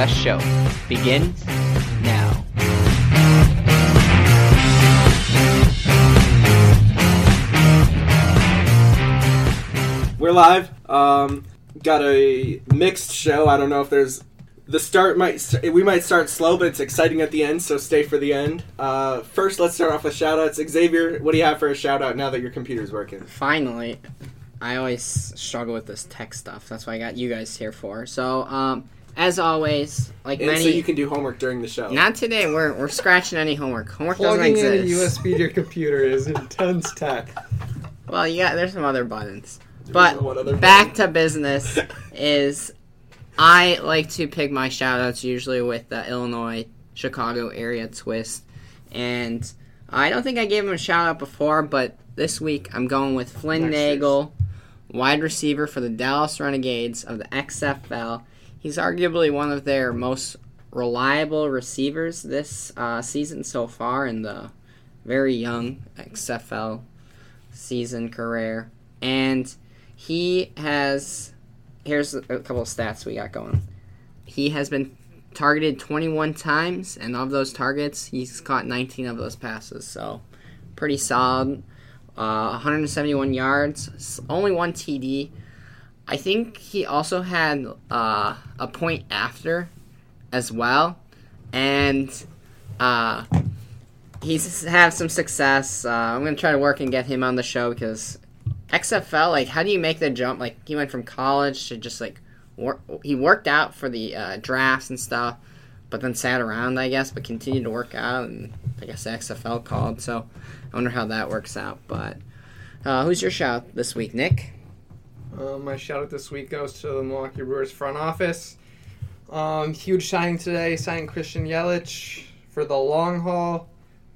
best show begins now. We're live. Um, got a mixed show. I don't know if there's the start might we might start slow, but it's exciting at the end. So stay for the end. Uh, first, let's start off with shout outs. Xavier, what do you have for a shout out now that your computer's working? Finally, I always struggle with this tech stuff. That's why I got you guys here for. So, um, as always, like And many, so you can do homework during the show. not today. We're we're scratching any homework. Homework Plugging doesn't exist. a exist. USB to your computer is intense tech. Well, yeah, there's some other buttons. There's But other back button. to business is I like to pick my shoutouts usually with the Illinois Chicago area twist. And I don't think I gave him a shout out before, but this week I'm going with Flynn Next year's. Nagel, wide receiver for the Dallas Renegades of the XFL. He's arguably one of their most reliable receivers this uh, season so far in the very young XFL season career. And he has here's a couple of stats we got going. He has been targeted 21 times, and of those targets, he's caught 19 of those passes. So, pretty solid. Uh, 171 yards, only one TD. I think he also had uh, a point after as well, and uh, he's had some success. Uh, I'm gonna try to work and get him on the show because XFL, like, how do you make the jump? Like, he went from college to just like work. He worked out for the uh, drafts and stuff, but then sat around, I guess, but continued to work out, and I guess the XFL called. So I wonder how that works out. But uh, who's your shout this week, Nick? Uh, my shout out this week goes to the Milwaukee Brewers front office. Um, huge signing today, signing Christian Yelich for the long haul.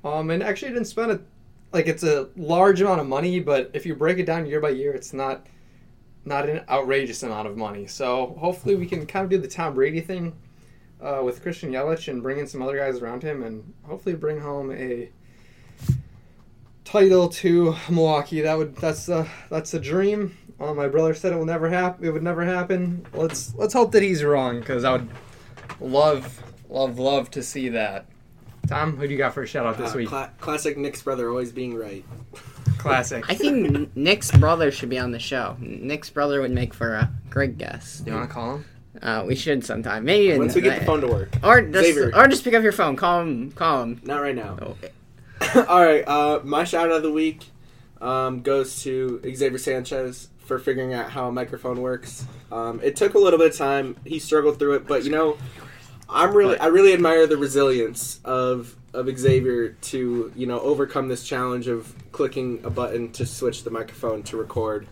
Um, and actually didn't spend a like it's a large amount of money, but if you break it down year by year, it's not not an outrageous amount of money. So hopefully we can kind of do the Tom Brady thing uh, with Christian Yelich and bring in some other guys around him, and hopefully bring home a title to Milwaukee. That would that's the that's the dream. Uh, my brother said it will never happen. It would never happen. Let's let's hope that he's wrong because I would love love love to see that. Tom, who do you got for a shout out this Uh, week? cla- classic Nick's brother always being right. Classic. I think Nick's brother should be on the show. Nick's brother would make for a great guest. Do you want to call him? Uh, we should sometime. Maybe Once we get the phone to work. or just Xavier. or just pick up your phone. Call him. Call him. Not right now. Oh, All right, uh, my shout out of the week um, goes to Xavier Sanchez for figuring out how a microphone works. Um, it took a little bit of time. He struggled through it, but you know, I'm really, I really admire the resilience of of Xavier to you know overcome this challenge of clicking a button to switch the microphone to record,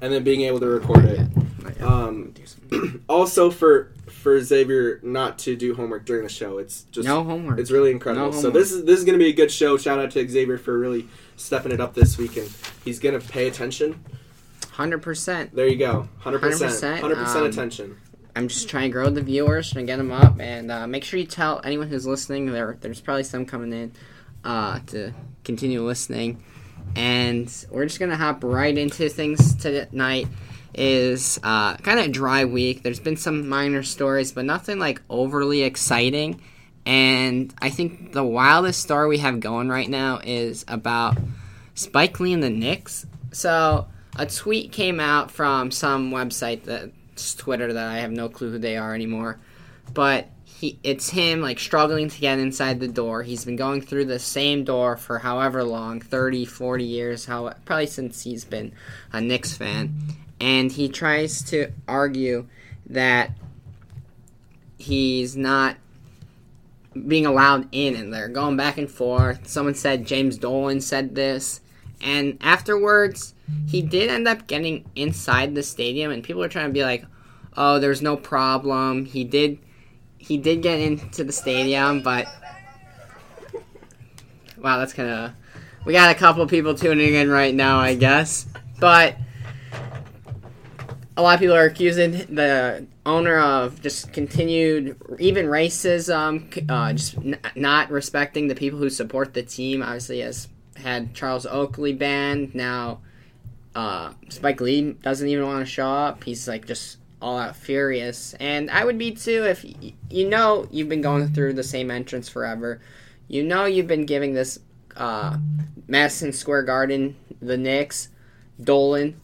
and then being able to record it. Um, also for for Xavier not to do homework during the show. It's just no homework. it's really incredible. No so this is this is going to be a good show. Shout out to Xavier for really stepping it up this week, and he's going to pay attention. Hundred percent. There you go, hundred percent, 100%, hundred percent um, attention. I'm just trying to grow the viewers and get them up, and uh, make sure you tell anyone who's listening. There, there's probably some coming in uh, to continue listening, and we're just gonna hop right into things tonight. Is uh, kind of a dry week. There's been some minor stories, but nothing like overly exciting. And I think the wildest story we have going right now is about Spike Lee and the Knicks. So a tweet came out from some website that's Twitter that I have no clue who they are anymore. But he it's him like struggling to get inside the door. He's been going through the same door for however long, 30, 40 years, how probably since he's been a Knicks fan. And he tries to argue that he's not being allowed in and they're going back and forth. Someone said James Dolan said this. And afterwards, he did end up getting inside the stadium and people are trying to be like, "Oh, there's no problem." He did he did get into the stadium, but Wow, that's kind of We got a couple people tuning in right now, I guess. But a lot of people are accusing the owner of just continued even racism, uh, just n- not respecting the people who support the team. Obviously, has had Charles Oakley banned. Now, uh, Spike Lee doesn't even want to show up. He's like just all out furious, and I would be too if y- you know you've been going through the same entrance forever. You know you've been giving this uh, Madison Square Garden, the Knicks, Dolan,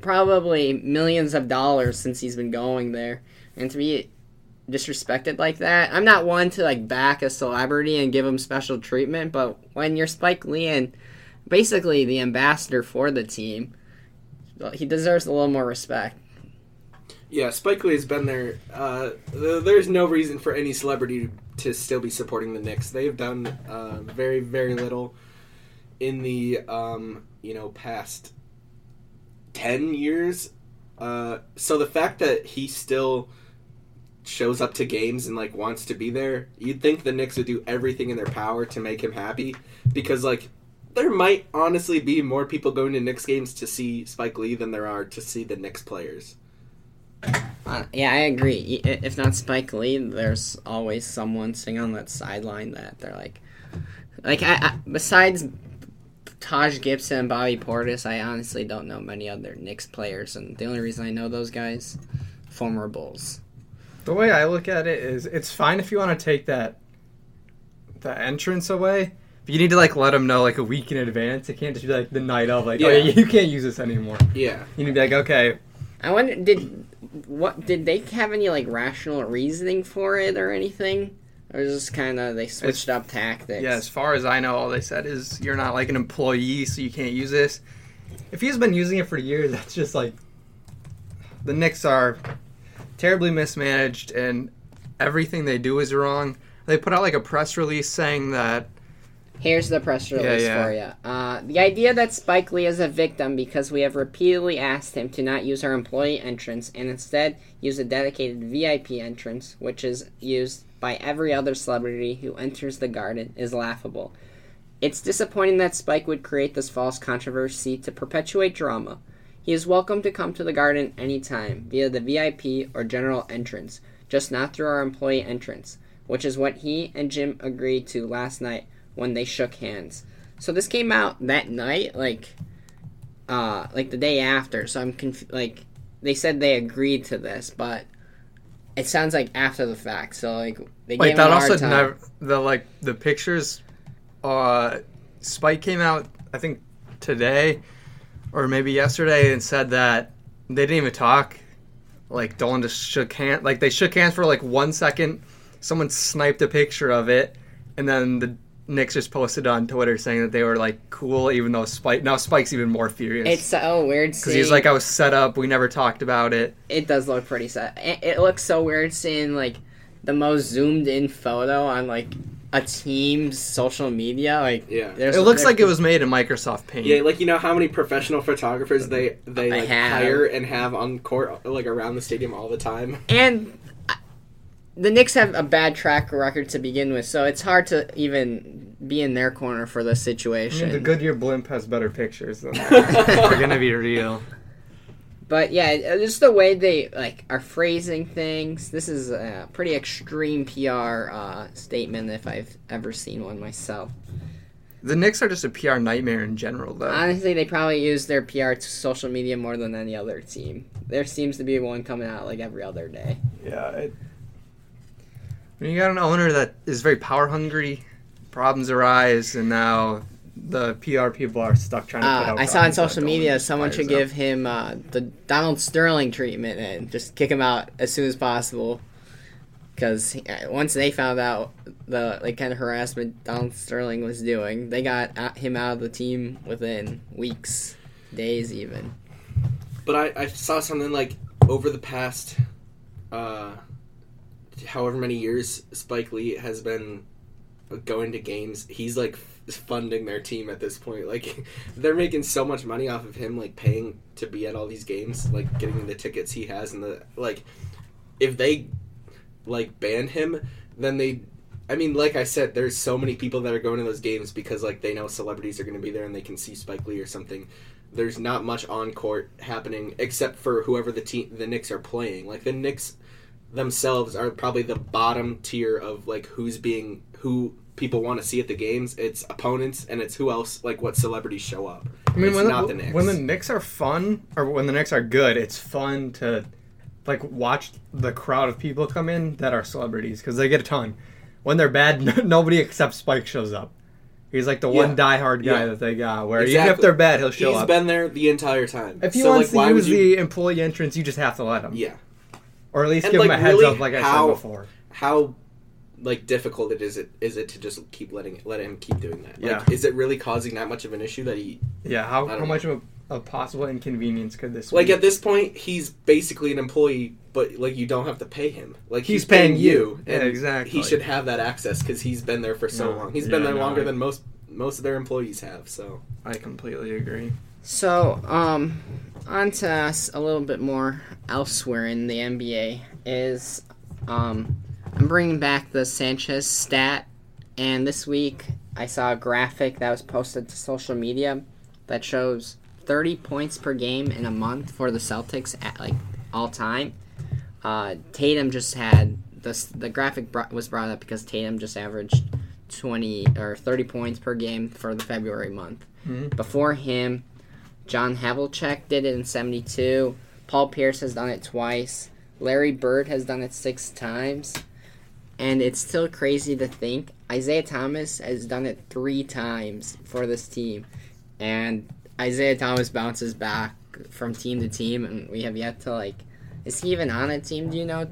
probably millions of dollars since he's been going there, and to be disrespected like that. I'm not one to like back a celebrity and give him special treatment, but when you're Spike Lee and basically the ambassador for the team, he deserves a little more respect. Yeah, Spike Lee has been there. Uh, th- there's no reason for any celebrity to still be supporting the Knicks. They've done uh, very, very little in the um, you know past ten years. Uh, so the fact that he still shows up to games and like wants to be there, you'd think the Knicks would do everything in their power to make him happy because like there might honestly be more people going to Knicks games to see Spike Lee than there are to see the Knicks players. Uh, yeah, I agree. If not Spike Lee, there's always someone sitting on that sideline that they're like, like I, I besides Taj Gibson and Bobby Portis, I honestly don't know many other Knicks players, and the only reason I know those guys, former Bulls. The way I look at it is, it's fine if you want to take that the entrance away, but you need to like let them know like a week in advance. It can't just be like the night of like, oh Yeah. yeah, you can't use this anymore. Yeah. You need to be like, okay, I wonder did what did they have any like rational reasoning for it or anything, or is this kind of they switched up tactics? yeah. As far as I know, all they said is you're not like an employee, so you can't use this. If he's been using it for years, that's just like the Knicks are terribly mismanaged, and everything they do is wrong. They put out like a press release saying that Here's the press release yeah. for you. Uh, the idea that Spike Lee is a victim because we have repeatedly asked him to not use our employee entrance and instead use a dedicated VIP entrance, which is used by every other celebrity who enters the garden, is laughable. It's disappointing that Spike would create this false controversy to perpetuate drama. He is welcome to come to the garden anytime via the VIP or general entrance, just not through our employee entrance, which is what he and Jim agreed to last night when they shook hands. So this came out that night, like, uh, like the day after. So I'm conf- like, they said they agreed to this, but it sounds like after the fact. So like, they Like gave that also never the like the pictures. Uh, Spike came out I think today or maybe yesterday and said that they didn't even talk. Like Dolan just shook hand. Like they shook hands for like one second. Someone sniped a picture of it, and then the Knicks just posted on Twitter saying that they were like cool, even though Spike now Spike's even more furious It's so weird because he's like I was set up. We never talked about it. it does look pretty sad. It, it looks so weird seeing like the most zoomed in photo on like a team's social media. Like, Yeah. there's It looks there- like it was made in Microsoft Paint. Yeah, like you know how many professional photographers they they like have. hire and have on court like around the stadium all the time. and I- the Knicks have a bad track record to begin with, so it's hard to even be in their corner for this I situation. mean, the Goodyear blimp has better pictures than that. They're gonna be real. But yeah, uh, just the way they like are phrasing things. This is a pretty extreme PR uh, statement if I've ever seen one myself. The Knicks are just a PR nightmare in general, though. Honestly, they probably use their PR to social media more than any other team. There seems to be one coming out like every other day. yeah. It, when you got an owner that is very power hungry, problems arise, and now the PR people are stuck trying to put Uh, out. I saw on social media someone fires should up. give him uh, the Donald Sterling treatment and just kick him out as soon as possible. Because once they found out the like kind of harassment Donald Sterling was doing, they got him out of the team within weeks, days even. But I, I saw something like over the past, uh, however many years Spike Lee has been going to games. He's like funding their team at this point. Like they're making so much money off of him, like paying to be at all these games, like getting the tickets he has, and the like. If they like ban him, then they. I mean, like I said, there's so many people that are going to those games because like they know celebrities are going to be there and they can see Spike Lee or something there's not much on court happening except for whoever the team the Knicks are playing. Like the Knicks themselves are probably the bottom tier of like who's being who people want to see at the games. It's opponents and it's who else like what celebrities show up. I mean, it's when not the, the Knicks. when the Knicks are fun, or when the Knicks are good, it's fun to like watch the crowd of people come in that are celebrities because they get a ton. When they're bad, nobody except Spike shows up. He's like the one Yeah. diehard guy Yeah. that they got. Where even if they're bad, he'll show He's up. been there the entire time. if he so, wants like, why to would use you? the employee entrance, you just have to let him. Yeah. Or at least And, give him like, a heads really up, like I how- said before. How like difficult it is it is it to just keep letting let him keep doing that? Like, Yeah. is it really causing that much of an issue that he Yeah. How I don't how much of a, a possible inconvenience could this? Be? Like be? at this point he's basically an employee, but like you don't have to pay him. Like He's he's, paying, paying you, you. Yeah, and exactly. He should have that access because he's been there for so No. long. He's Yeah, been there no, longer I- than most most of their employees have. So I completely agree. So, um, on to us a little bit more elsewhere in the NBA is, um, I'm bringing back the Sanchez stat, and this week I saw a graphic that was posted to social media that shows 30 points per game in a month for the Celtics at like all time. Uh, Tatum just had the the graphic brought, was brought up because Tatum just averaged 20 or 30 points per game for the February month. Mhm. Before him, John Havlicek did it in 72. Paul Pierce has done it twice. Larry Bird has done it six times. And it's still crazy to think Isaiah Thomas has done it three times for this team. And Isaiah Thomas bounces back from team to team, and we have yet to, like, is he even on a team? Do you know?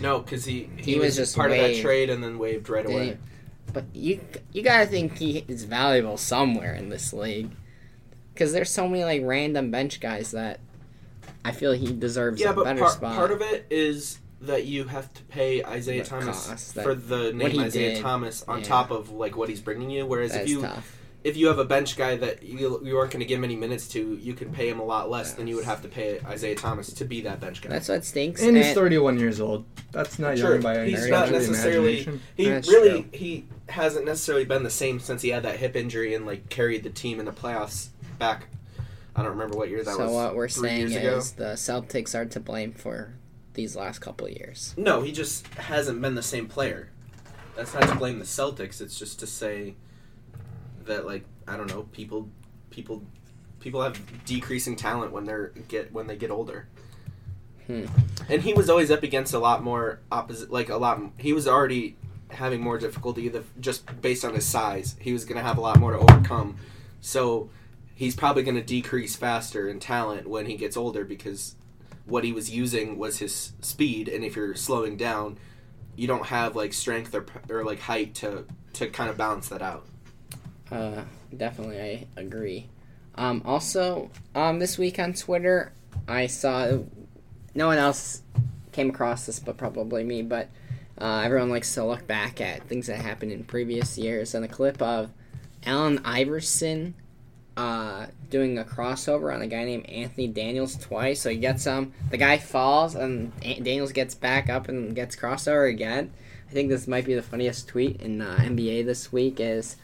no, because he, he He was was just part of that trade and then waived right away. But you you gotta think he is valuable somewhere in this league, because there's so many like random bench guys that I feel he deserves Yeah, a but better part, spot. part of it is that you have to pay Isaiah The Thomas that- for the name Isaiah did. Thomas on Yeah. top of like what he's bringing you. Whereas That's if you tough. if you have a bench guy that you you aren't going to give many minutes to, you can pay him a lot less than you would have to pay Isaiah Thomas to be that bench guy. That's what stinks. And he's 31 years old. That's not Sure, young by any he's not necessarily- he That's really true. he hasn't necessarily been the same since he had that hip injury and like carried the team in the playoffs back. I don't remember what year that so was. So what we're saying years ago. is the Celtics are to blame for these last couple of years. No, he just hasn't been the same player. That's not to blame the Celtics. It's just to say that, like, I don't know, people, people, people have decreasing talent when they're get when they get older. Hmm. And he was always up against a lot more opposite, like a lot. He was already having more difficulty the, just based on his size. He was going to have a lot more to overcome. So he's probably going to decrease faster in talent when he gets older because what he was using was his speed, and if you're slowing down, you don't have like strength or or like height to to kind of balance that out. Uh, definitely, I agree. Um, also, um, this week on Twitter, I saw no one else came across this, but probably me. But uh, everyone likes to look back at things that happened in previous years, and a clip of Allen Iverson uh, doing a crossover on a guy named Anthony Daniels twice. So he gets um, the guy falls, and Daniels gets back up and gets crossover again. I think this might be the funniest tweet in uh, NBA this week. Is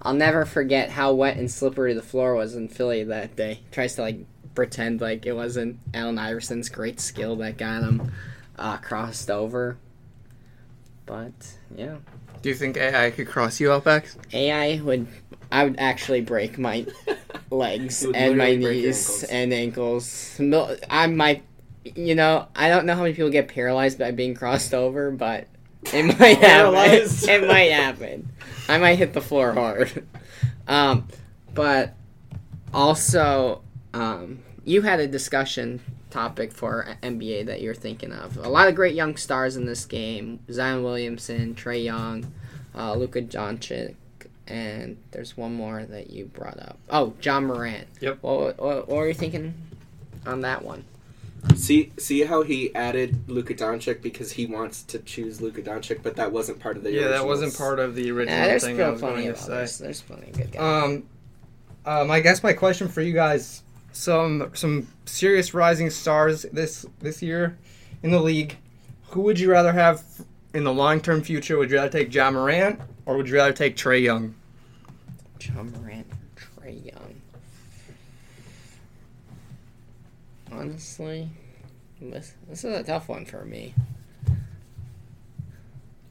I'll never forget how wet and slippery the floor was in Philly that day. Tries to like pretend like it wasn't Allen Iverson's great skill that got him uh, crossed over. But yeah, Do you think AI could cross you, Alpex? AI would I would actually break my legs and my literally break your knees ankles. and ankles. I might, you know, I don't know how many people get paralyzed by being crossed over, but it might happen. It might happen. I might hit the floor hard. Um, but also, um, you had a discussion topic for NBA that you're thinking of. A lot of great young stars in this game: Zion Williamson, Trae Young, uh, Luka Doncic, and there's one more that you brought up. Oh, Ja Morant. Yep. What, what, what were you thinking on that one? See, see how he added Luka Doncic because he wants to choose Luka Doncic, but that wasn't part of the. Yeah, that wasn't part of the original Nah, there's thing I still was plenty going of others. There's plenty of good guys. Um, um, I guess my question for you guys: some some serious rising stars this this year in the league. Who would you rather have in the long term future? Would you rather take Ja Morant or would you rather take Trae Young? Ja Morant, Trae Young. Honestly, this, this is a tough one for me.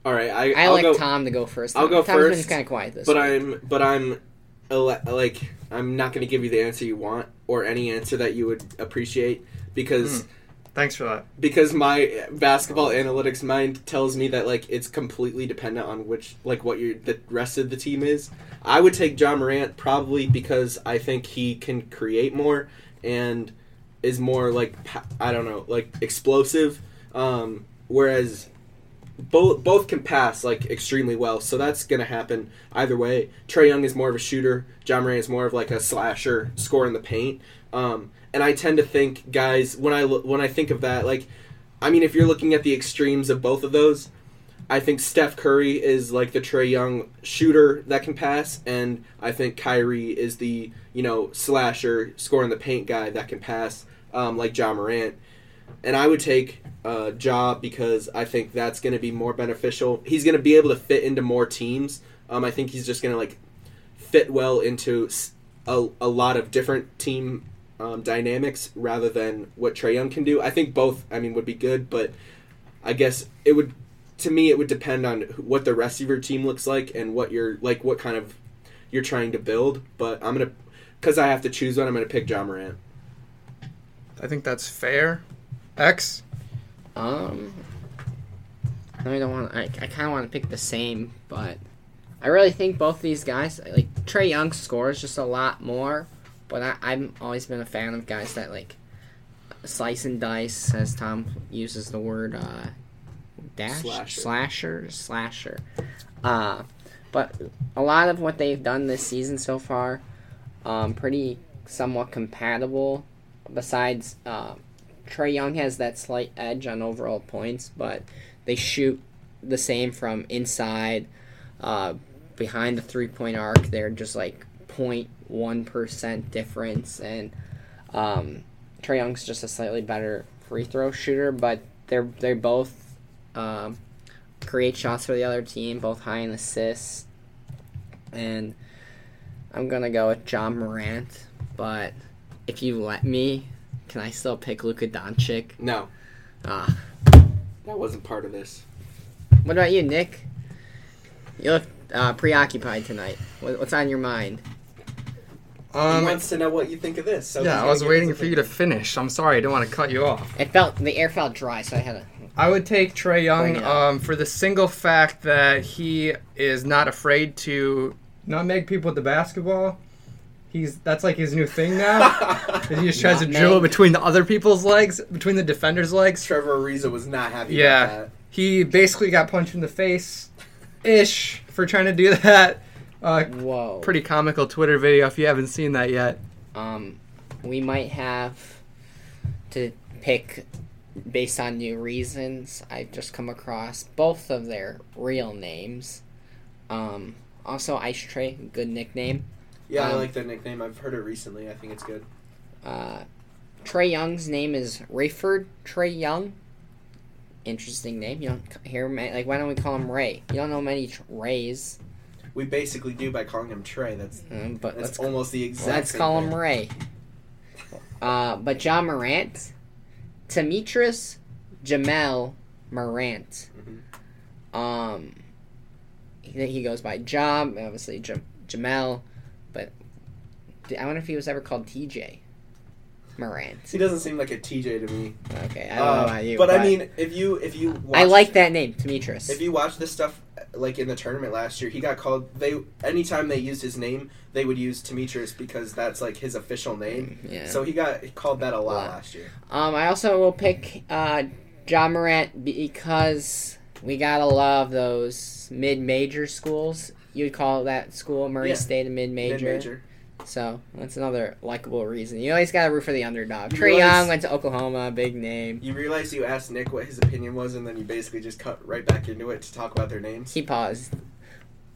All right, I, I I'll like go, Tom to go first. I'll go Tom's been kind of quiet this but week. I'm but I'm like I'm not going to give you the answer you want or any answer that you would appreciate because hmm. Thanks for that. because my basketball analytics mind tells me that like it's completely dependent on which like what your the rest of the team is. I would take Ja Morant probably because I think he can create more and is more like I don't know like explosive. Um, whereas both both can pass like extremely well, so that's gonna happen either way. Trae Young is more of a shooter. Ja Morant is more of like a slasher, score in the paint. Um, and I tend to think guys when I when I think of that, like, I mean, if you're looking at the extremes of both of those, I think Steph Curry is like the Trae Young shooter that can pass, and I think Kyrie is the you know slasher, scoring the paint guy that can pass, um, like Ja Morant. And I would take uh, Ja because I think that's going to be more beneficial. He's going to be able to fit into more teams. Um, I think he's just going to like fit well into a, a lot of different team um, dynamics rather than what Trae Young can do. I think both, I mean, would be good, but I guess it would, to me, it would depend on what the rest of your team looks like and what you're like, what kind of you're trying to build. But I'm gonna, because I have to choose one, I'm gonna pick Ja Morant. I think that's fair. X. Um, I really don't want. I, I kind of want to pick the same, but I really think both these guys, like Trae Young, scores just a lot more. But I, I've always been a fan of guys that like slice and dice, as Tom uses the word, uh, dash Slasher. slasher slasher. Uh, but a lot of what they've done this season so far, um, pretty somewhat compatible. Besides, uh, Trae Young has that slight edge on overall points, but they shoot the same from inside, uh, behind the three point arc. They're just like 0.1 percent difference, and um, Trae Young's just a slightly better free throw shooter, but they're they both um, create shots for the other team, both high in assists, and I'm gonna go with Ja Morant, but if you let me, can I still pick Luka Doncic? No, Ah, that wasn't part of this. what about you, Nick? You look uh, preoccupied tonight. What's on your mind? He Um, wants to know what you think of this. So yeah, I was waiting for you to finish. I'm sorry, I didn't want to cut you off. It felt the air felt dry, so I had to. I would take Trae Young um, for the single fact that he is not afraid to not make people with the basketball. He's that's like his new thing now. he just tries to Nutmeg. drill it between the other people's legs, between the defender's legs. Trevor Ariza was not happy Yeah. about that. He basically got punched in the face, ish, for trying to do that. Uh, Whoa. pretty comical Twitter video if you haven't seen that yet. um, we might have to pick based on new reasons. I've just come across both of their real names. Um, also, Ice Trae, good nickname. Yeah, I Um, like that nickname. I've heard it recently. I think it's good. Uh, Trae Young's name is Rayford Trae Young. Interesting name. You don't hear like why don't we call him Ray? You don't know many Rays, We basically do by calling him Trae. That's um, but that's almost the exact. let's call thing. him Ray. Uh, but Ja Morant, Demetris Jamel Morant. Mhm. Um, he, he goes by Jam, obviously Jam, Jamel, but I wonder if he was ever called TJ Morant. He doesn't seem like a TJ to me. Okay, I don't know Uh, about you, but, I mean, if you if you I like that name, Demetris. If you watch this stuff, like in the tournament last year, he got called. They anytime they used his name, they would use Demetrius because that's like his official name. yeah. So he got called that a lot last year. Um, I also will pick uh, Ja Morant because we gotta love those mid-major schools. You'd call that school Murray Yeah. State a mid-major. Mid-major. So that's another likable reason. You always gotta root for the underdog. You Trae realize- Young went to Oklahoma, big name. You realize you asked Nick what his opinion was, and then you basically just cut right back into it to talk about their names. He paused.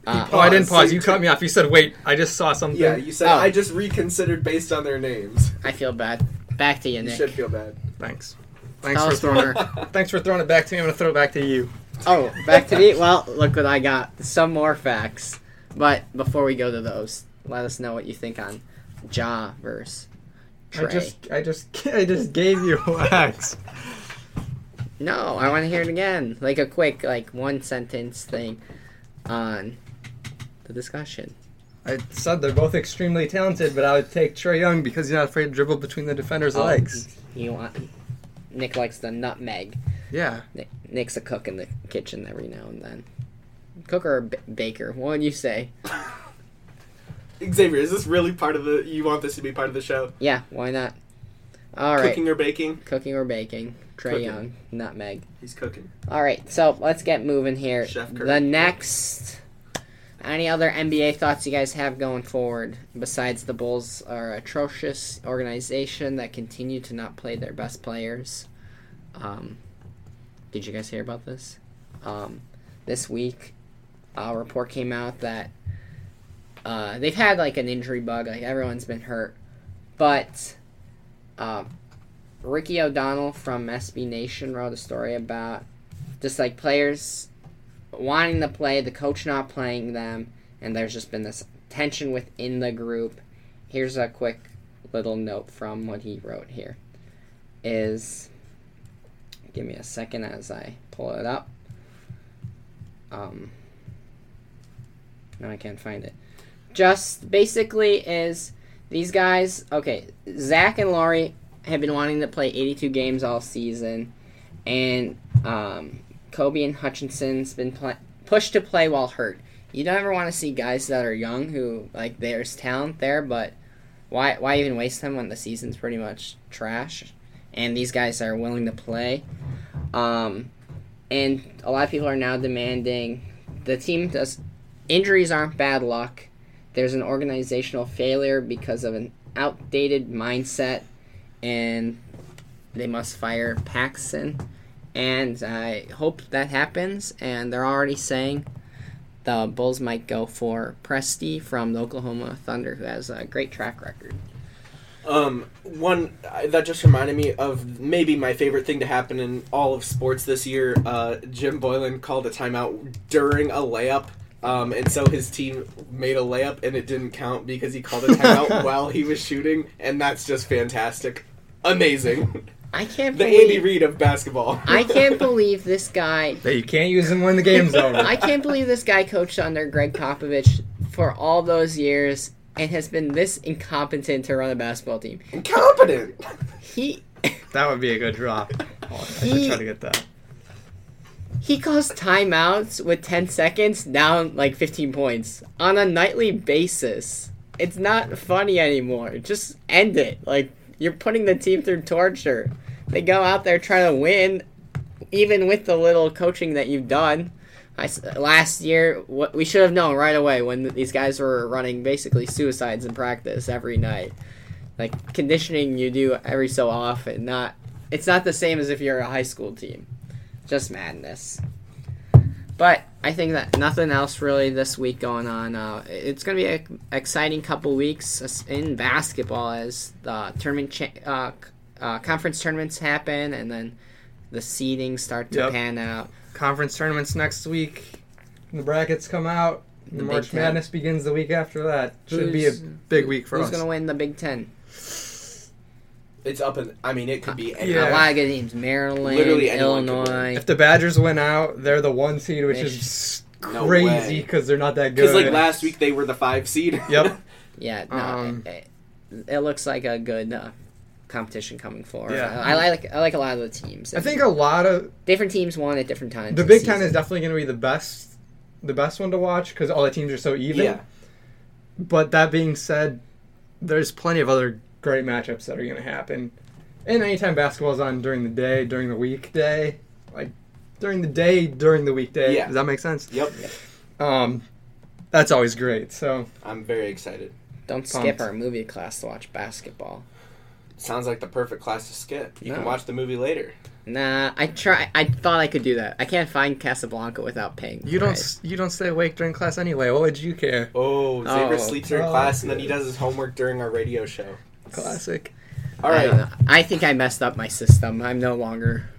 Uh, Oh, I didn't Pause. pause. You cut me off. You said, "Wait, I just saw something." Yeah, you said Oh. I just reconsidered based on their names. I feel bad. Back to you, You Nick. should feel bad. Thanks. Thanks Tell for throwing more. Thanks for throwing it back to me. I'm gonna throw it back to you. Oh, back to me. Well, look what I got. Some more facts. But before we go to those, let us know what you think on Ja versus Trae. I just, I just, I just gave you X. No, I want to hear it again. Like a quick, like one sentence thing on the discussion. I said they're both extremely talented, but I would take Trae Young because he's not afraid to dribble between the defender's Oh, legs. You want? Nick likes the nutmeg. Yeah. Nick, Nick's a cook in the kitchen every now and then. Cook or a b- baker? What would you say? Xavier, is this really part of the? You want this to be part of the show? Yeah, why not? All right, Cooking or baking? cooking or baking? Trae. Young, nutmeg. He's cooking. All right, so let's get moving here. Chef Curry. the next. Any other NBA thoughts you guys have going forward besides the Bulls are atrocious organization that continue to not play their best players? Um, did you guys hear about this? Um, this week, a report came out that uh, they've had like an injury bug, like everyone's been hurt, but um, Ricky O'Donnell from SB Nation wrote a story about just like players wanting to play, the coach not playing them, and there's just been this tension within the group. Here's a quick little note from what he wrote here. Is give me a second as I pull it up. Um, no, I can't find it. Just basically is these guys. Okay, Zach and Lauri have been wanting to play 82 games all season, and um, Coby and Hutchison's been pl- pushed to play while hurt. You don't ever want to see guys that are young who like there's talent there, but why why even waste them when the season's pretty much trash? And these guys are willing to play. Um, and a lot of people are now demanding the team does injuries aren't bad luck. There's an organizational failure because of an outdated mindset, and they must fire Paxson and I hope that happens. And they're already saying the Bulls might go for Presti from the Oklahoma Thunder, who has a great track record. Um, one that just reminded me of maybe my favorite thing to happen in all of sports this year. Uh, Jim Boylen called a timeout during a layup. Um, and so his team made a layup and it didn't count because he called a timeout while he was shooting, and that's just fantastic, amazing. I can't The Andy believe Reid of basketball. I can't believe this guy. That you can't use him when the game's over. I can't believe this guy coached under Gregg Popovich for all those years and has been this incompetent to run a basketball team. Incompetent. He that would be a good drop. Oh, I should He- try to get that. He calls timeouts with 10 seconds down like 15 points on a nightly basis. It's not funny anymore. Just end it. Like you're putting the team through torture. They go out there trying to win even with the little coaching that you've done. I last year, what we should have known right away when these guys were running basically suicides in practice every night. Like conditioning you do every so often, not it's not the same as if you're a high school team. Just madness. But I think that nothing else really this week going on. Uh, it's going to be an exciting couple weeks in basketball as the tournament cha- uh, uh, conference tournaments happen and then the seedings start to Yep. pan out. Conference tournaments next week. The brackets come out. The March Madness begins the week after that. Should be a big week for Who's us. Who's going to win the Big Ten? It's up in. I mean, it could be. any- Yeah. A lot of good teams. Maryland, Literally anyone could win. Illinois. If the Badgers went out, they're the one seed, which Mich- is crazy way. because they're not that good. Because like last week they were the five seed. Yep. Yeah, no, Um, it, it, it looks like a good uh, competition coming forward. Yeah. I, I like I like a lot of the teams. I think a lot of different teams won at different times. the this Big Ten is definitely going to be the best, the best one to watch because all the teams are so even. yeah. But that being said, there's plenty of other great matchups that are going to happen. And anytime basketball's on during the day, during the weekday, like during the day, during the weekday, Yeah. does that make sense? Yep. Um, that's always great. So I'm very excited. Don't skip pumped. our movie class to watch basketball. Sounds like the perfect class to skip. You can No. watch the movie later. Nah, I try. I thought I could do that. I can't find Casablanca without paying. you don't it. s you don't stay awake during class anyway. What would you care? Oh, Xavier Oh. sleeps during Oh. class and then he does his homework during our radio show. Classic. All right. I, don't right. know. I think I messed up my system. I'm no longer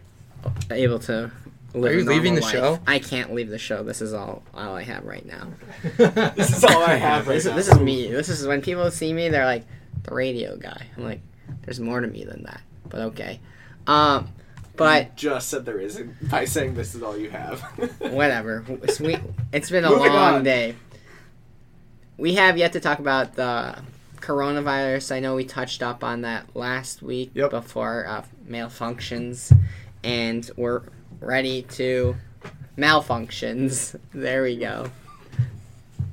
able to. Live Are you a leaving the life. show? I can't leave the show. This is all all I have right now. This is all I have right This, now. is, this is me. This is when people see me, they're like, the radio guy. I'm like, there's more to me than that. But okay. Um, but You just said there isn't by saying this is all you have. whatever. Sweet. It's been a Moving long on. day. We have yet to talk about the coronavirus. I know we touched up on that last week Yep. before uh, malfunctions, and we're ready to malfunctions. There we go.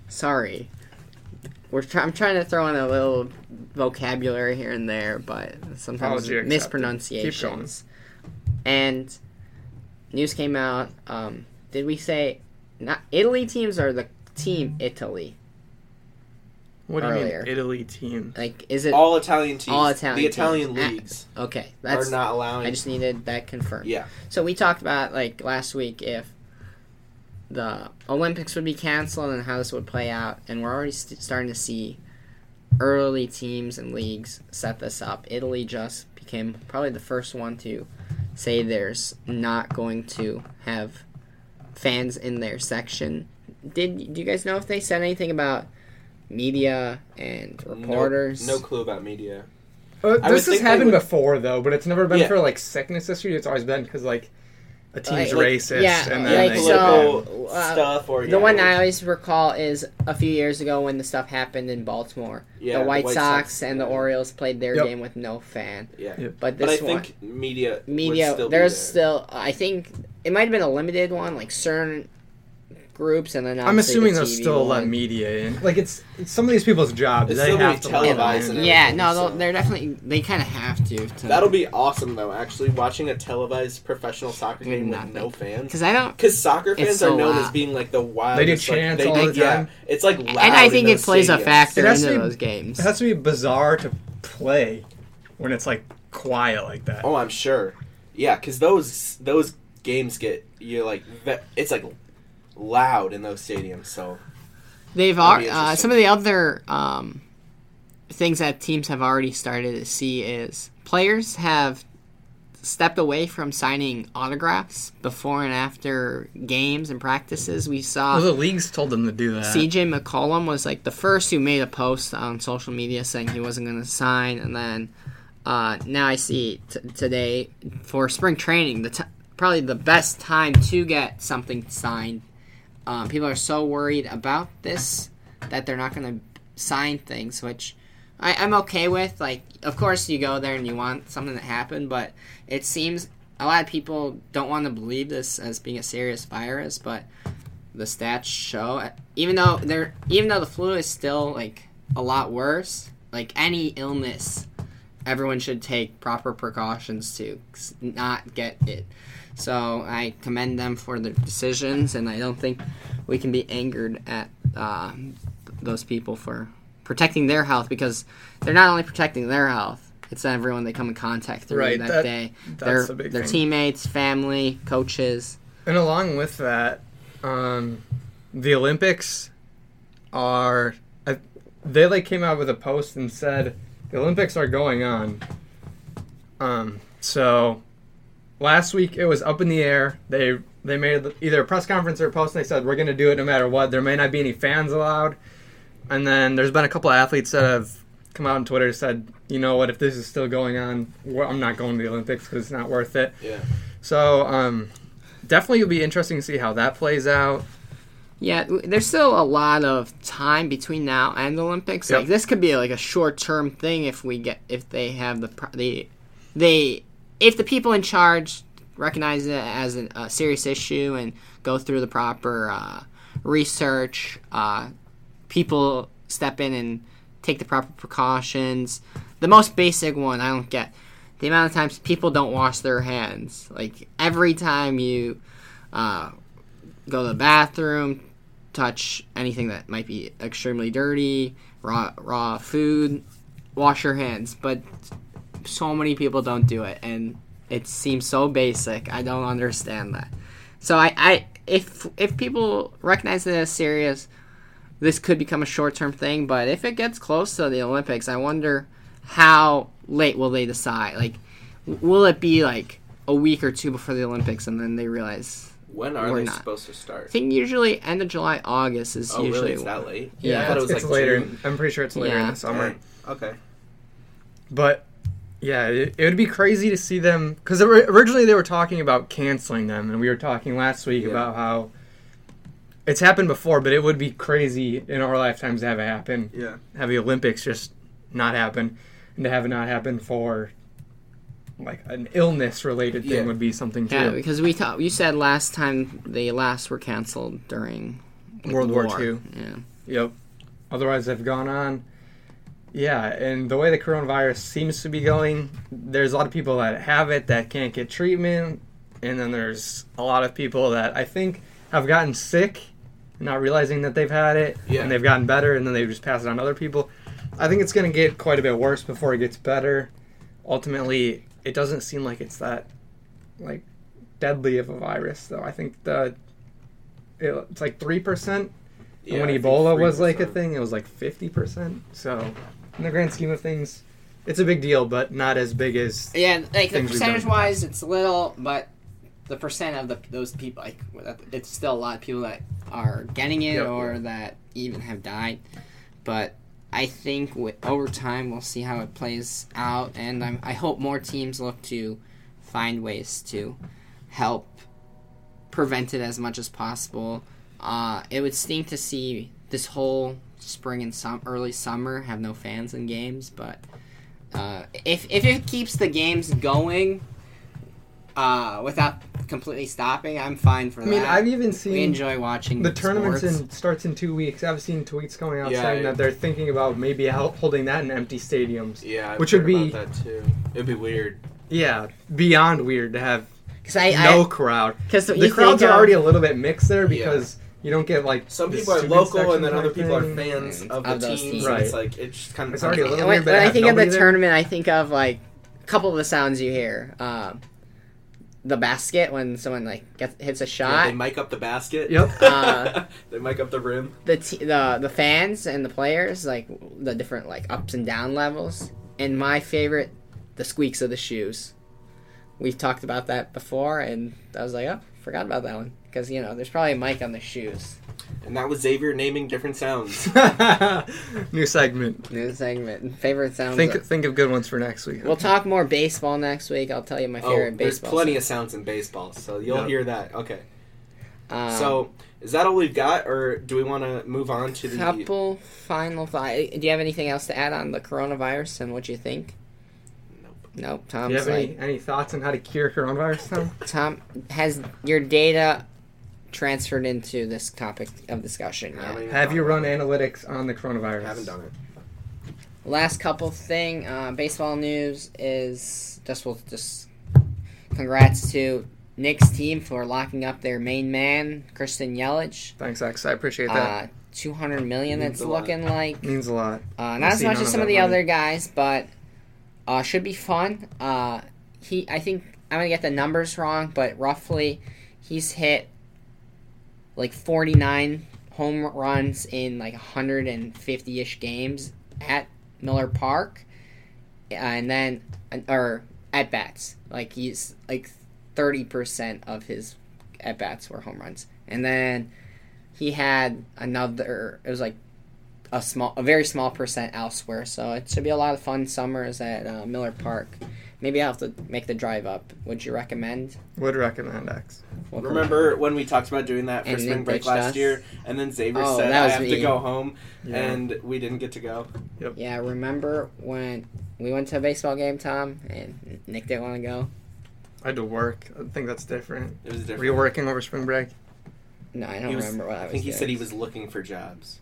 Sorry. We're try- I'm trying to throw in a little vocabulary here and there, but sometimes Apology mispronunciations. And news came out. Um, did we say not Italy teams or the team Italy? What do you Earlier. mean, Italy team? Like, is it All Italian teams. All Italian The Italian teams. Ah, leagues okay? are That's not allowing. I just needed that confirmed. yeah. So we talked about like last week if the Olympics would be canceled and how this would play out, and we're already st- starting to see early teams and leagues set this up. Italy just became probably the first one to say there's not going to have fans in their section. Did do you guys know if they said anything about media and reporters? No, no clue about media. Uh, this has happened would- before though, but it's never been Yeah. for like sickness issues. It's always been because like a team's Like- racist, yeah, and then like, they so- political uh, stuff or The yeah, one or- I always recall is a few years ago when the stuff happened in Baltimore. yeah, the White, Sox, and the. Orioles played their Yep. game with no fan. Yeah. Yep. But But this I one, think media. would media, still be there's there. still, I think it might have been a limited one, like certain groups, and then I'm assuming the they'll TV still let one. media in. Like it's, it's some of these people's jobs. It's they still have be to let them televised in. and Yeah, everything, no, so- they'll, they're definitely they kind of have to. to That'll be awesome though. Actually, watching a televised professional soccer game with nothing. no fans. because I don't. Because soccer It's fans so are known loud. as being like the wild. They do chants all the Yeah, time. it's like loud. And I think in it those plays a stadiums. factor It has into to be- those games. It has to be bizarre to play when it's like quiet like that. Oh, I'm sure. Yeah, because those those games get you like ve- it's like loud in those stadiums. So They've That'd be al- uh, some of the other um, things that teams have already started to see is players have stepped away from signing autographs before and after games and practices. We saw Well, the leagues told them to do that. CJ McCollum was like the first who made a post on social media saying he wasn't going to sign, and then uh, now I see t- today for spring training, the t- probably the best time to get something signed. Um, people are so worried about this that they're not going to sign things, which I, I'm okay with. Like, of course, you go there and you want something to happen, but it seems a lot of people don't want to believe this as being a serious virus, but the stats show even though they're even though the flu is still like a lot worse like any illness everyone should take proper precautions to not get it so i commend them for their decisions and i don't think we can be angered at uh, those people for protecting their health because they're not only protecting their health it's everyone they come in contact through Right, that, that- day That's their, the their thing. teammates family coaches And along with that, um, the Olympics are. I, they like came out with a post and said the Olympics are going on. Um, so last week it was up in the air. They they made either a press conference or a post and they said we're going to do it no matter what. There may not be any fans allowed. And then there's been a couple of athletes that have come out on Twitter and said, you know what, if this is still going on, well, I'm not going to the Olympics because it's not worth it. yeah, So um, definitely it'll be interesting to see how that plays out. Yeah, there's still a lot of time between now and the Olympics. Yep. Like this could be like a short term thing if we get if they have the pro- the they if the people in charge recognize it as an, a serious issue and go through the proper uh, research, uh, people step in and take the proper precautions. The most basic one I don't get the amount of times people don't wash their hands. Like every time you uh, go to the bathroom, touch anything that might be extremely dirty, raw raw food, wash your hands. But so many people don't do it, and it seems so basic. I don't understand that. So I, I if if people recognize it as serious, this could become a short term thing. But if it gets close to the Olympics, I wonder how late will they decide? Like, will it be like a week or two before the Olympics, and then they realize when are they not. supposed to start? I think usually end of July, August is oh, usually. really? It's that late? Yeah. I thought it it's, was it's like later. June. I'm pretty sure it's later in the summer. Dang. Okay. But yeah, it, it would be crazy to see them because originally they were talking about canceling them, and we were talking last week Yeah. about how it's happened before, but it would be crazy in our lifetimes to have it happen. Yeah. Have the Olympics just not happen, and to have it not happen for like an illness related thing Yeah. would be something too. Yeah, because we thought you said last time the last were canceled during World War II. Yeah. Yep. Otherwise, they've gone on. Yeah, and the way the coronavirus seems to be going, there's a lot of people that have it that can't get treatment, and then there's a lot of people that I think have gotten sick, not realizing that they've had it, Yeah. and they've gotten better, and then they just pass it on to other people. I think it's going to get quite a bit worse before it gets better. Ultimately, it doesn't seem like it's that like deadly of a virus, though. I think the it, it's like three percent Yeah, when Ebola was like a thing, it was like 50%. So, in the grand scheme of things, it's a big deal, but not as big as. Yeah, like the percentage wise, it's little, but the percent of the those people, like it's still a lot of people that are getting it Yep. or that even have died. But I think with over time, we'll see how it plays out, and I'm, I hope more teams look to find ways to help prevent it as much as possible. Uh, it would stink to see this whole spring and some early summer have no fans in games, but uh, if if it keeps the games going uh, without completely stopping, I'm fine for that. I that. mean, I've even seen we enjoy watching the tournament sports. in, starts in two weeks. I've seen tweets going out Yeah, saying yeah. that they're thinking about maybe hel- holding that in empty stadiums. Yeah, I've Which would heard be- about that too. It'd be weird. Yeah, beyond weird to have Cause I, no I crowd. cause The crowds are already a little bit mixed there Yeah. because you don't get like Some people are local, and then other type people are fans Mm, of the of those teams. teams. and It's like it's just kind of It's already a little when, weird, but when I have think of the there? tournament, I think of like a couple of the sounds you hear. Um, the basket when someone like gets hits a Yeah, shot. they mic up the basket. Yep. Uh, they mic up the rim. the t- the the fans and the players like the different like ups and down levels and my favorite the squeaks of the shoes we've talked about that before and i was like oh forgot about that one because you know there's probably a mic on the shoes And that was Xavier naming different sounds. New segment. new segment favorite sounds Think of- think of good ones for next week. we'll talk more baseball next week i'll tell you my favorite oh, favorite there's baseball plenty of sounds in baseball, so you'll Yeah. hear that. Okay. um, so is that all we've got, or do we want to move on to the? couple final thoughts do you have anything else to add on the coronavirus and what you think Nope. nope Tom. Do you have like any, any thoughts on how to cure coronavirus, Tom? Tom, has your data transferred into this topic of discussion I haven't yet? even Have you run analytics on the it. coronavirus? Haven't done it. Last couple thing, uh, baseball news is just we'll just congrats to Nick's team for locking up their main man, Christian Yelich. Thanks, X. I appreciate that. Uh, Two hundred million. Means it's a lot. looking like. Means a lot. Uh, not as see much none as of some of that the money. other guys, but uh, should be fun. Uh, he, I think I'm gonna get the numbers wrong, but roughly he's hit like 49 home runs in like 150ish games at Miller Park, uh, and then or at bats. Like he's like 30 percent of his at bats were home runs, and then he had another. It was like a small, a very small percent elsewhere. So it should be a lot of fun summers at uh, Miller Park. Maybe I'll have to make the drive up. Would you recommend? Would recommend X. We'll- Remember when we talked about doing that for And spring Nick break ditched last us? year, and then Xavier Oh, said that I was have to me. go home, Yeah. and we didn't get to go. Yeah, remember when we went to a baseball game, Tom, and Nick didn't want to go? I had to work. I think that's different. It was different. Were you working over spring break? No, I don't He was- remember what I I was think he doing. said he was looking for jobs.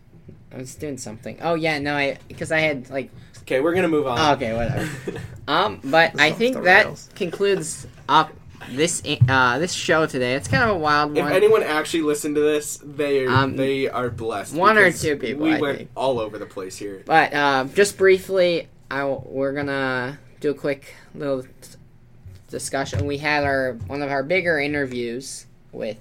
I was doing something. Oh yeah, no, I because I had like Okay, we're gonna move on. oh, okay, whatever. Um, but I think that rails. concludes up this uh this show today. It's kind of a wild if one. If anyone actually listened to this, they are Um, they are blessed. one or two people, We I went think. all over the place here. But uh, just briefly, I w- we're gonna do a quick little t- discussion. We had our one of our bigger interviews with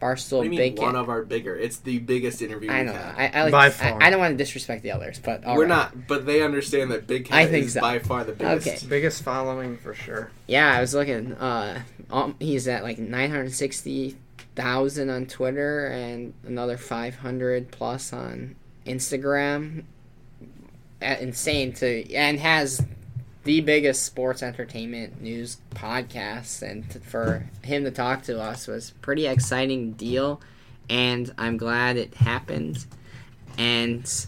Barstool What do you mean Big. one of our bigger? It's the biggest interview I we've know. had. I, I like. By far. I don't want to disrespect the others, but all We're right. not, but they understand that Big Cat I think is so. by far the biggest. Okay. Biggest following for sure. Yeah, I was looking. Uh, um, he's at like nine hundred sixty thousand on Twitter and another five hundred plus on Instagram. Uh, insane to and has the biggest sports entertainment news podcast, and t- for him to talk to us was pretty exciting deal, and I'm glad it happened. And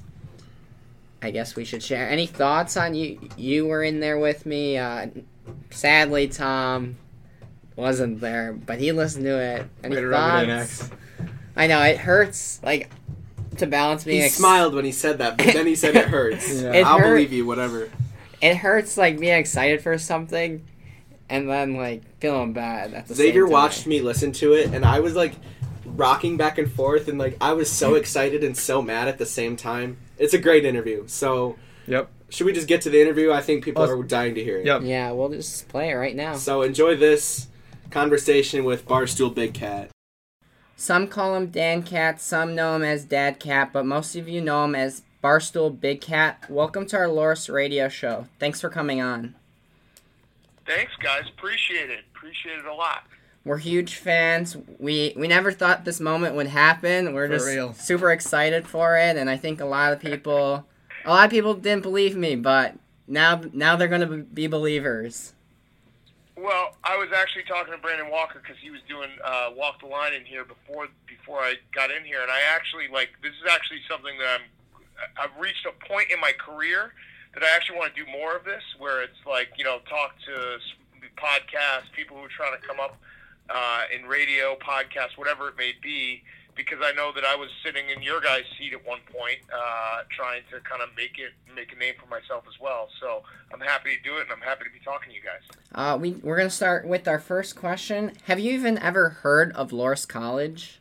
I guess we should share any thoughts on you. You were in there with me. Uh, Sadly, Tom wasn't there, but he listened to it. Any Way to rub it in, thoughts? X. I know it hurts. Like to balance being He ex- smiled when he said that, but then he said it hurts. Yeah. It I'll hurt. believe you, whatever. It hurts like being excited for something, and then like feeling bad at the Xavier same time. watched me listen to it, and I was like rocking back and forth, and like I was so excited and so mad at the same time. It's a great interview. So, Yep. should we just get to the interview? I think people Let's- are dying to hear it. Yep. Yeah, we'll just play it right now. So enjoy this conversation with Barstool Big Cat. Some call him Dan Cat, some know him as Dad Cat, but most of you know him as Barstool Big Cat. Welcome to our Loras radio show. Thanks for coming on. Thanks, guys. Appreciate it. Appreciate it a lot. We're huge fans. We we never thought this moment would happen. We're For just real. super excited for it, and I think a lot of people, a lot of people didn't believe me, but now now they're gonna be believers. Well, I was actually talking to Brandon Walker because he was doing uh, walk the line in here before before I got in here, and I actually like this is actually something that I'm I've reached a point in my career that I actually want to do more of this, where it's like you know talk to podcasts, people who are trying to come up uh, in radio, podcasts, whatever it may be, because I know that I was sitting in your guys' seat at one point, uh, trying to kind of make it make a name for myself as well. So I'm happy to do it, and I'm happy to be talking to you guys. Uh, we we're gonna start with our first question. Have you even ever heard of Loras College?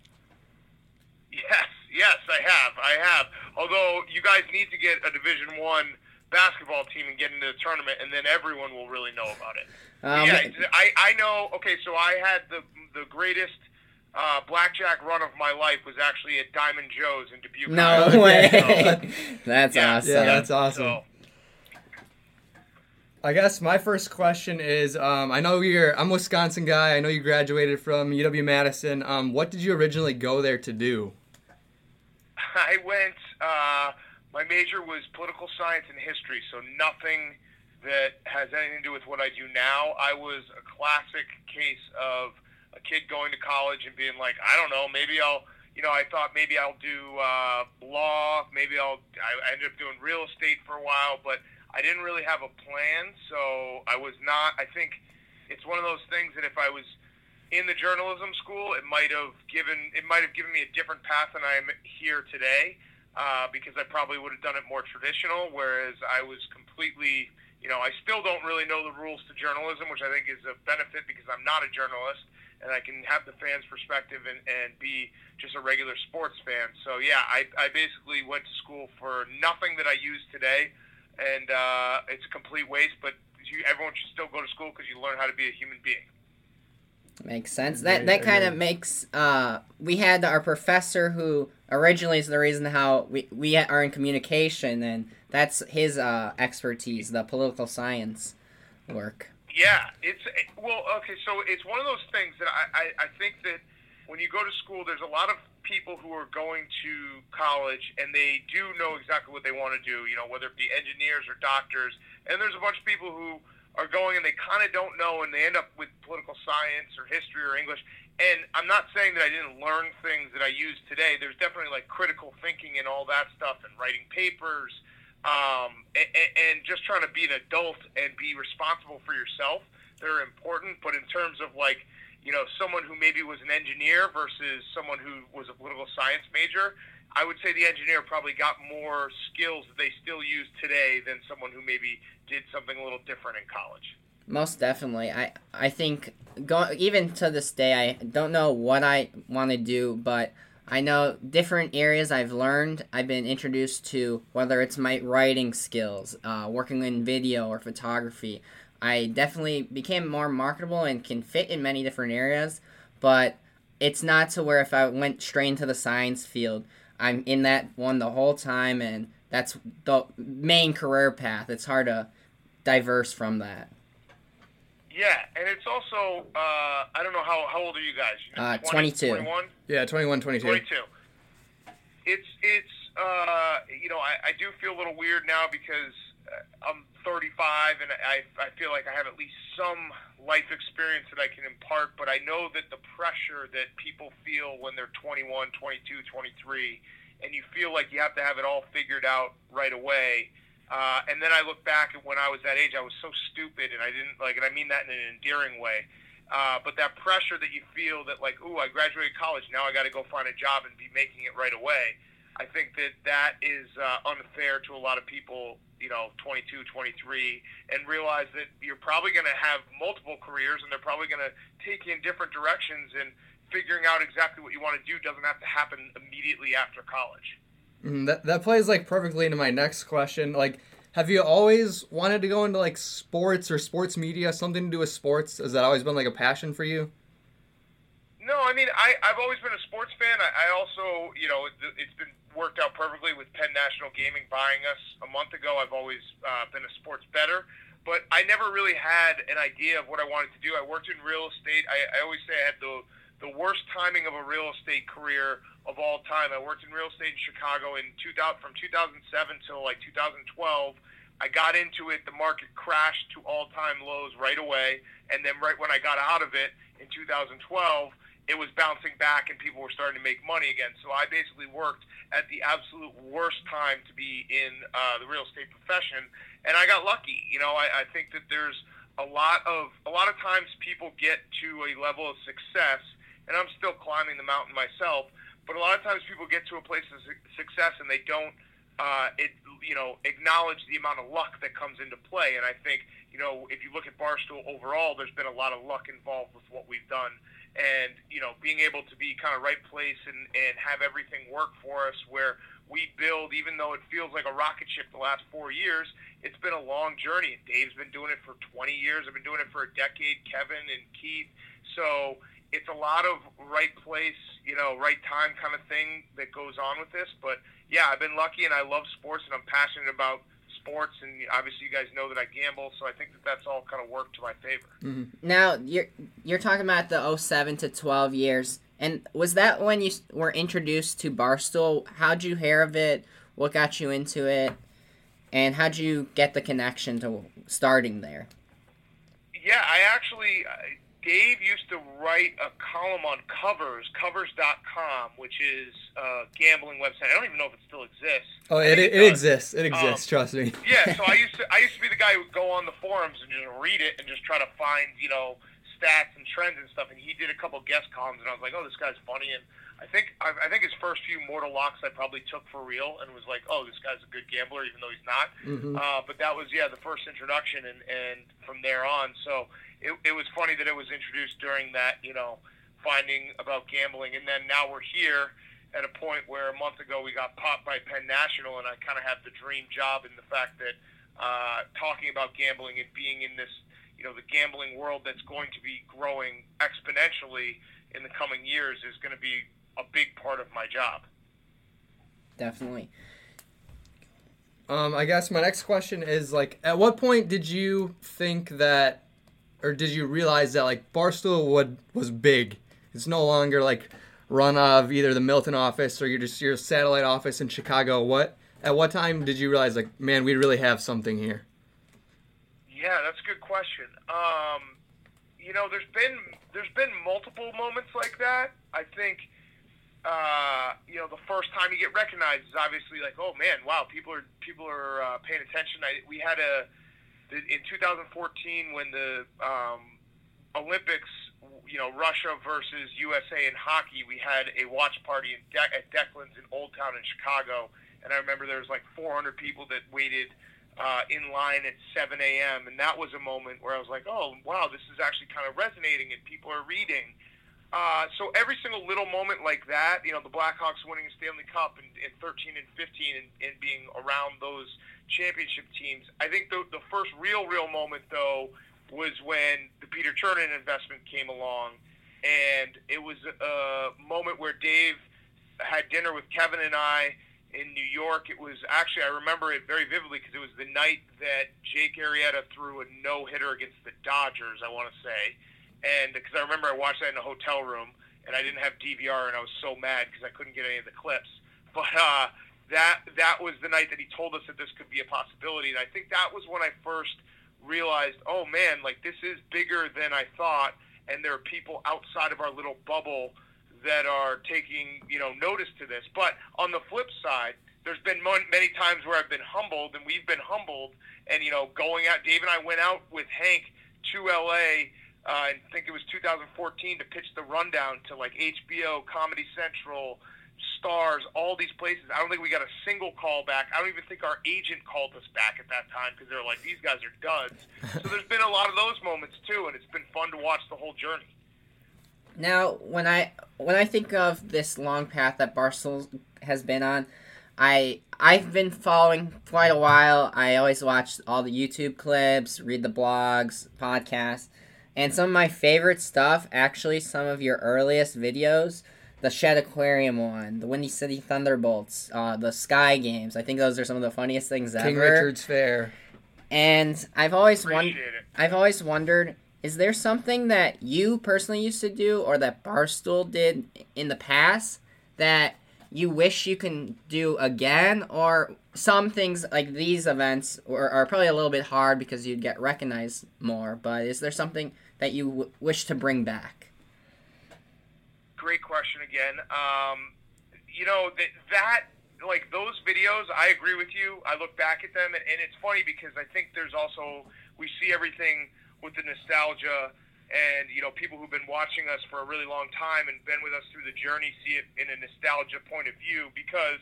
Yes, yes, I have. I have. Although you guys need to get a Division One basketball team and get into the tournament, and then everyone will really know about it. Um, yeah, I, I know. Okay, so I had the the greatest uh, blackjack run of my life was actually at Diamond Joe's in Dubuque. No Iowa. way. That's Yeah. awesome. Yeah, that's awesome. So, I guess my first question is um, I know you're I'm a Wisconsin guy. I know you graduated from UW Madison. Um, what did you originally go there to do? I went. Uh, my major was political science and history, so nothing that has anything to do with what I do now. I was a classic case of a kid going to college and being like, I don't know, maybe I'll. You know, I thought maybe I'll do uh, law. Maybe I'll. I ended up doing real estate for a while, but I didn't really have a plan. So I was not. I think it's one of those things that if I was in the journalism school, it might have given it might have given me a different path than I am here today, uh, because I probably would have done it more traditional. Whereas I was completely, you know, I still don't really know the rules to journalism, which I think is a benefit because I'm not a journalist and I can have the fans' perspective and, and be just a regular sports fan. So yeah, I, I basically went to school for nothing that I use today, and uh, it's a complete waste. But you, everyone should still go to school because you learn how to be a human being. Makes sense. That that kind of makes. Uh, we had our professor who originally is the reason how we we are in communication, and that's his uh, expertise, the political science work. Yeah, it's well, okay. So it's one of those things that I, I, I think that when you go to school, there's a lot of people who are going to college and they do know exactly what they want to do. You know, whether it be engineers or doctors, and there's a bunch of people who are going and they kind of don't know, and they end up with political science or history or English. And I'm not saying that I didn't learn things that I use today. There's definitely like critical thinking and all that stuff, and writing papers um, and, and just trying to be an adult and be responsible for yourself. They're important, but in terms of like, you know, someone who maybe was an engineer versus someone who was a political science major, I would say the engineer probably got more skills that they still use today than someone who maybe did something a little different in college. Most definitely. I I think go even to this day I don't know what I want to do, but I know different areas I've learned. I've been introduced to whether it's my writing skills, uh, working in video or photography. I definitely became more marketable and can fit in many different areas, but it's not to where if I went straight into the science field, I'm in that one the whole time, and that's the main career path. It's hard to diverse from that. Yeah, and it's also uh, I don't know how how old are you guys? You Uh, 20, 22. 21? Yeah, 21, 22. 22. It's it's uh, you know I, I do feel a little weird now because uh, I'm 35 and I I feel like I have at least some life experience that I can impart, but I know that the pressure that people feel when they're 21, 22, 23, and you feel like you have to have it all figured out right away. Uh, and then I look back at when I was that age, I was so stupid, and I didn't like, and I mean that in an endearing way. Uh, but that pressure that you feel that like, ooh, I graduated college, now I got to go find a job and be making it right away. I think that that is uh, unfair to a lot of people, you know, 22, 23, and realize that you're probably going to have multiple careers and they're probably going to take you in different directions. And figuring out exactly what you want to do doesn't have to happen immediately after college. Mm, that that plays like perfectly into my next question. Like, have you always wanted to go into like sports or sports media, something to do with sports? Has that always been like a passion for you? No, I mean I I've always been a sports fan. I, I also you know it, it's been worked out perfectly with Penn National Gaming buying us a month ago. I've always uh, been a sports better, but I never really had an idea of what I wanted to do. I worked in real estate. I, I always say I had the the worst timing of a real estate career of all time. I worked in real estate in Chicago in 2000 from 2007 till like 2012. I got into it, the market crashed to all-time lows right away, and then right when I got out of it in 2012, it was bouncing back and people were starting to make money again. So I basically worked at the absolute worst time to be in uh, the real estate profession, and I got lucky. You know, I, I think that there's a lot of a lot of times people get to a level of success, and I'm still climbing the mountain myself. But a lot of times people get to a place of success and they don't, uh, it you know, acknowledge the amount of luck that comes into play. And I think you know, if you look at Barstool overall, there's been a lot of luck involved with what we've done and you know being able to be kind of right place and and have everything work for us where we build even though it feels like a rocket ship the last four years it's been a long journey. Dave's been doing it for 20 years. I've been doing it for a decade kevin and keith. So it's a lot of right place you know right time kind of thing that goes on with this. But yeah i've been lucky and i love sports and i'm passionate about sports, and obviously you guys know that I gamble, so I think that that's all kind of worked to my favor. Mm-hmm. Now you're you're talking about the 07 to 12 years, and was that when you were introduced to Barstool? How'd you hear of it? What got you into it? And how'd you get the connection to starting there? Yeah, I actually Dave used to write a column on Covers, Covers.com, which is a gambling website. I don't even know if it still exists. Oh, it, it, it exists. It exists. Um, trust me. yeah, so I used to I used to be the guy who would go on the forums and just read it and just try to find you know stats and trends and stuff. And he did a couple guest columns, and I was like, oh, this guy's funny. And I think I, I think his first few mortal locks I probably took for real and was like, oh, this guy's a good gambler, even though he's not. Mm-hmm. Uh, but that was yeah the first introduction, and and from there on, so it, it was funny that it was introduced during that, you know, finding about gambling. And then now we're here at a point where a month ago we got popped by Penn National, and I kind of have the dream job in the fact that uh, talking about gambling and being in this, you know, the gambling world that's going to be growing exponentially in the coming years is going to be a big part of my job. Definitely. Um, I guess my next question is like, at what point did you think that or did you realize that like Barstool would was big? It's no longer like run of either the Milton office or your just your satellite office in Chicago. What at what time did you realize like man we really have something here? Yeah, that's a good question. Um, you know, there's been there's been multiple moments like that. I think uh, you know the first time you get recognized is obviously like oh man wow people are people are uh, paying attention. I, we had a in 2014 when the um, Olympics, you know, Russia versus USA in hockey, we had a watch party in De- at Declan's in Old Town in Chicago, and I remember there was like 400 people that waited uh, in line at 7 a.m. And that was a moment where I was like, oh wow, this is actually kind of resonating, and people are reading. Uh, so every single little moment like that, you know, the Blackhawks winning a Stanley Cup in, in 13 and 15 and, and being around those championship teams. I think the, the first real, real moment, though, was when the Peter Chernin investment came along. And it was a moment where Dave had dinner with Kevin and I in New York. It was actually, I remember it very vividly because it was the night that Jake Arrieta threw a no hitter against the Dodgers, I want to say. And because I remember I watched that in a hotel room and I didn't have DVR and I was so mad because I couldn't get any of the clips. But, uh, that that was the night that he told us that this could be a possibility, and I think that was when I first realized, oh man, like this is bigger than I thought, and there are people outside of our little bubble that are taking you know notice to this. But on the flip side, there's been many times where I've been humbled, and we've been humbled, and you know, going out. Dave and I went out with Hank to LA. Uh, I think it was 2014 to pitch the rundown to like HBO, Comedy Central, Starz, all these places. I don't think we got a single call back. I don't even think our agent called us back at that time because they're like, these guys are duds. so there's been a lot of those moments too, and it's been fun to watch the whole journey. Now, when I when I think of this long path that Barstool has been on, I I've been following quite a while. I always watch all the YouTube clips, read the blogs, podcasts, and some of my favorite stuff. Actually, some of your earliest videos, the Shedd Aquarium one, the Windy City Thunderbolts, uh, the Sky Games. I think those are some of the funniest things King ever. Richard's Fair. And I've always wondered. I've always wondered is there something that you personally used to do or that Barstool did in the past that you wish you can do again? Or some things like these events are, are probably a little bit hard because you'd get recognized more, but is there something that you w- wish to bring back? Great question again. Um, you know that that like those videos, I agree with you. I look back at them, and, and it's funny because I think there's also we see everything with the nostalgia, and you know people who've been watching us for a really long time and been with us through the journey see it in a nostalgia point of view because.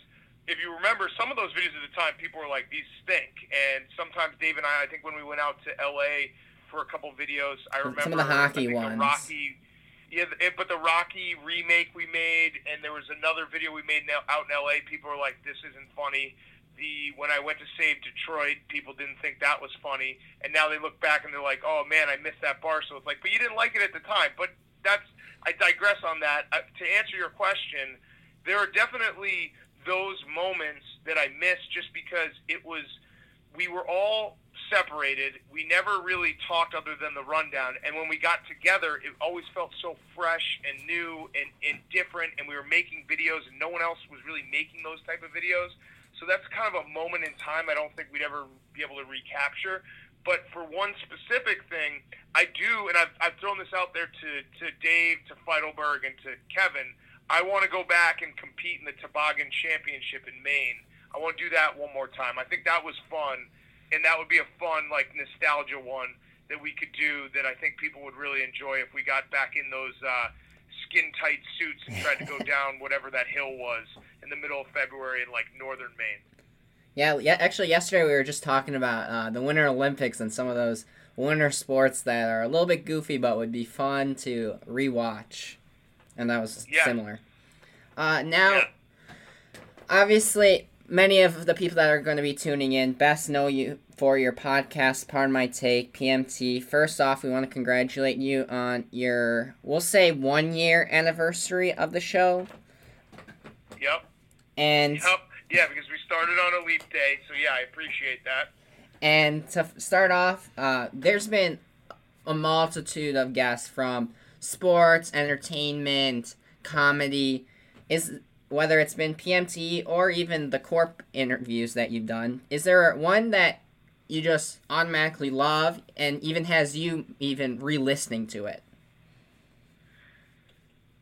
If you remember some of those videos at the time, people were like, "These stink." And sometimes Dave and I, I think when we went out to LA for a couple videos, I remember Some of the hockey I ones. The Rocky, yeah, it, but the Rocky remake we made, and there was another video we made now, out in LA. People were like, "This isn't funny." The when I went to save Detroit, people didn't think that was funny, and now they look back and they're like, "Oh man, I missed that bar." So it's like, but you didn't like it at the time. But that's I digress on that. Uh, to answer your question, there are definitely those moments that I missed just because it was we were all separated. We never really talked other than the rundown. And when we got together, it always felt so fresh and new and, and different. And we were making videos, and no one else was really making those type of videos. So that's kind of a moment in time I don't think we'd ever be able to recapture. But for one specific thing, I do, and I've, I've thrown this out there to, to Dave, to Feitelberg, and to Kevin. I want to go back and compete in the Toboggan Championship in Maine. I want to do that one more time. I think that was fun, and that would be a fun, like, nostalgia one that we could do that I think people would really enjoy if we got back in those uh, skin tight suits and tried to go down whatever that hill was in the middle of February in, like, northern Maine. Yeah, yeah. Actually, yesterday we were just talking about uh, the Winter Olympics and some of those winter sports that are a little bit goofy, but would be fun to rewatch, and that was Yeah. similar. Uh, now, Yeah. obviously, many of the people that are going to be tuning in best know you for your podcast. Pardon my take, PMT. First off, we want to congratulate you on your, we'll say, one year anniversary of the show, Yep. and. Yep. Yeah, because we started on a leap day, so yeah, I appreciate that. And to start off, uh, there's been a multitude of guests from sports, entertainment, comedy. Is whether it's been PMT or even the corp interviews that you've done. Is there one that you just automatically love and even has you even re-listening to it?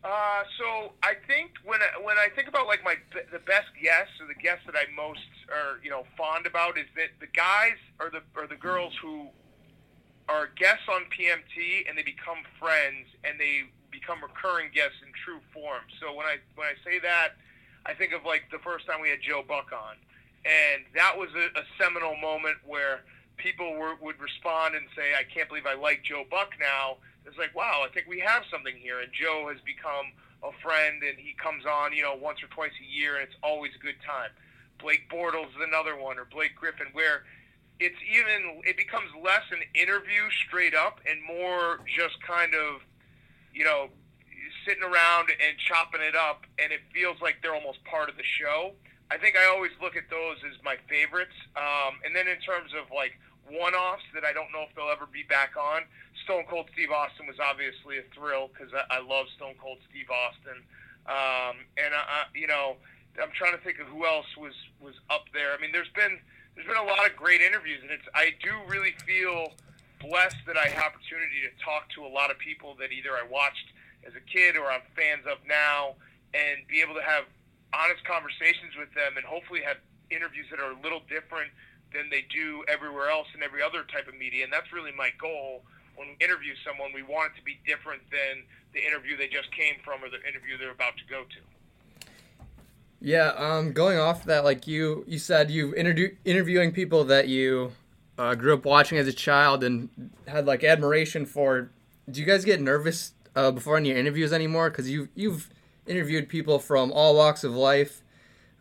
Uh, so I think when I, when I think about like my the best guests or the guests that I most are you know fond about is that the guys or the or the girls who are guests on PMT and they become friends and they become recurring guests in true form. So when I when I say that, I think of like the first time we had Joe Buck on, and that was a, a seminal moment where people were, would respond and say, "I can't believe I like Joe Buck now." It's like, wow, I think we have something here, and Joe has become a friend, and he comes on, you know, once or twice a year, and it's always a good time. Blake Bortles is another one, or Blake Griffin, where it's even it becomes less an interview straight up and more just kind of, you know, sitting around and chopping it up, and it feels like they're almost part of the show. I think I always look at those as my favorites. Um, and then in terms of like one-offs that I don't know if they'll ever be back on, Stone Cold Steve Austin was obviously a thrill because I, I love Stone Cold Steve Austin. Um, and I, I, you know, I'm trying to think of who else was was up there. I mean, there's been there's been a lot of great interviews, and it's I do really feel blessed that I had opportunity to talk to a lot of people that either I watched as a kid or I'm fans of now, and be able to have honest conversations with them and hopefully have interviews that are a little different than they do everywhere else in every other type of media. And that's really my goal when we interview someone. We want it to be different than the interview they just came from or the interview they're about to go to. Yeah, um, going off that, like you, you said you interview interviewing people that you uh, grew up watching as a child and had like admiration for. Do you guys get nervous uh, before any interviews anymore? Because you you've interviewed people from all walks of life,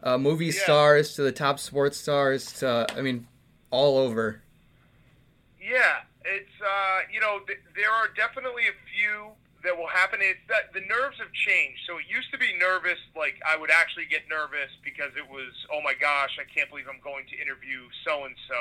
uh, movie Yeah. stars to the top sports stars to I mean, all over. Yeah, it's uh, you know th- there are definitely a few that will happen. is that the nerves have changed. So it used to be nervous, like I would actually get nervous because it was oh my gosh, I can't believe I'm going to interview so and so,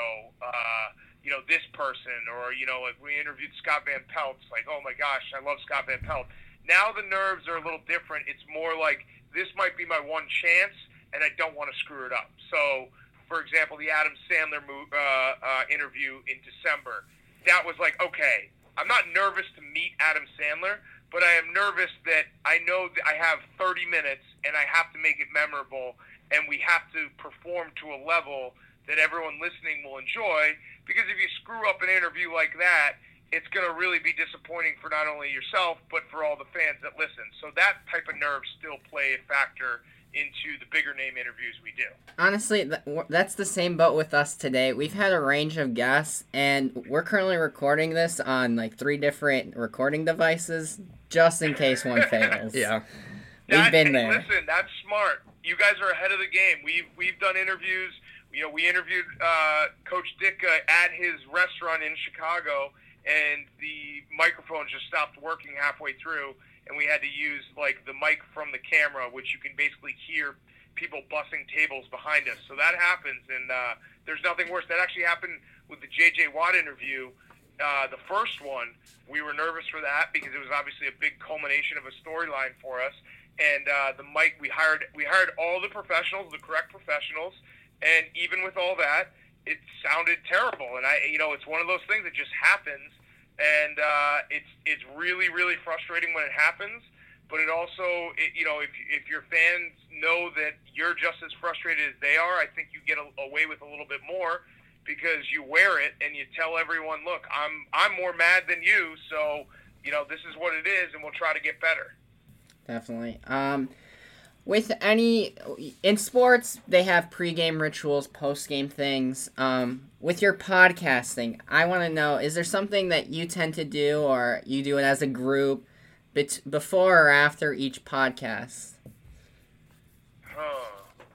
you know this person, or you know like we interviewed Scott Van Pelt. It's like oh my gosh, I love Scott Van Pelt. Now the nerves are a little different. It's more like this might be my one chance, and I don't want to screw it up. So for example, the Adam Sandler uh, uh, interview in December. That was like, okay, I'm not nervous to meet Adam Sandler, but I am nervous that I know that I have 30 minutes and I have to make it memorable, and we have to perform to a level that everyone listening will enjoy. Because if you screw up an interview like that, it's going to really be disappointing for not only yourself, but for all the fans that listen. So that type of nerves still play a factor into the bigger name interviews we do. Honestly, that's the same boat with us today. We've had a range of guests, and we're currently recording this on like three different recording devices, just in case one fails. Yeah. We've That- been there. Listen, that's smart. You guys are ahead of the game. We've we've done interviews. You know, we interviewed uh, Coach Ditka at his restaurant in Chicago, and the microphone just stopped working halfway through, and we had to use like the mic from the camera, which you can basically hear people bussing tables behind us. So that happens, and uh, there's nothing worse. That actually happened with the J.J. Watt interview. Uh, the first one, we were nervous for that because it was obviously a big culmination of a storyline for us. And uh, the mic, we hired we hired all the professionals, the correct professionals, and even with all that, it sounded terrible. And I, you know, it's one of those things that just happens, and uh, it's it's really really frustrating when it happens. But it also, it, you know, if if your fans know that you're just as frustrated as they are, I think you get a, away with a little bit more because you wear it and you tell everyone, look, I'm I'm more mad than you, so you know this is what it is, and we'll try to get better. Definitely. Um, with any in sports, they have pregame rituals, postgame things. Um, with your podcasting, I want to know: is there something that you tend to do, or you do it as a group, bet- before or after each podcast? Huh.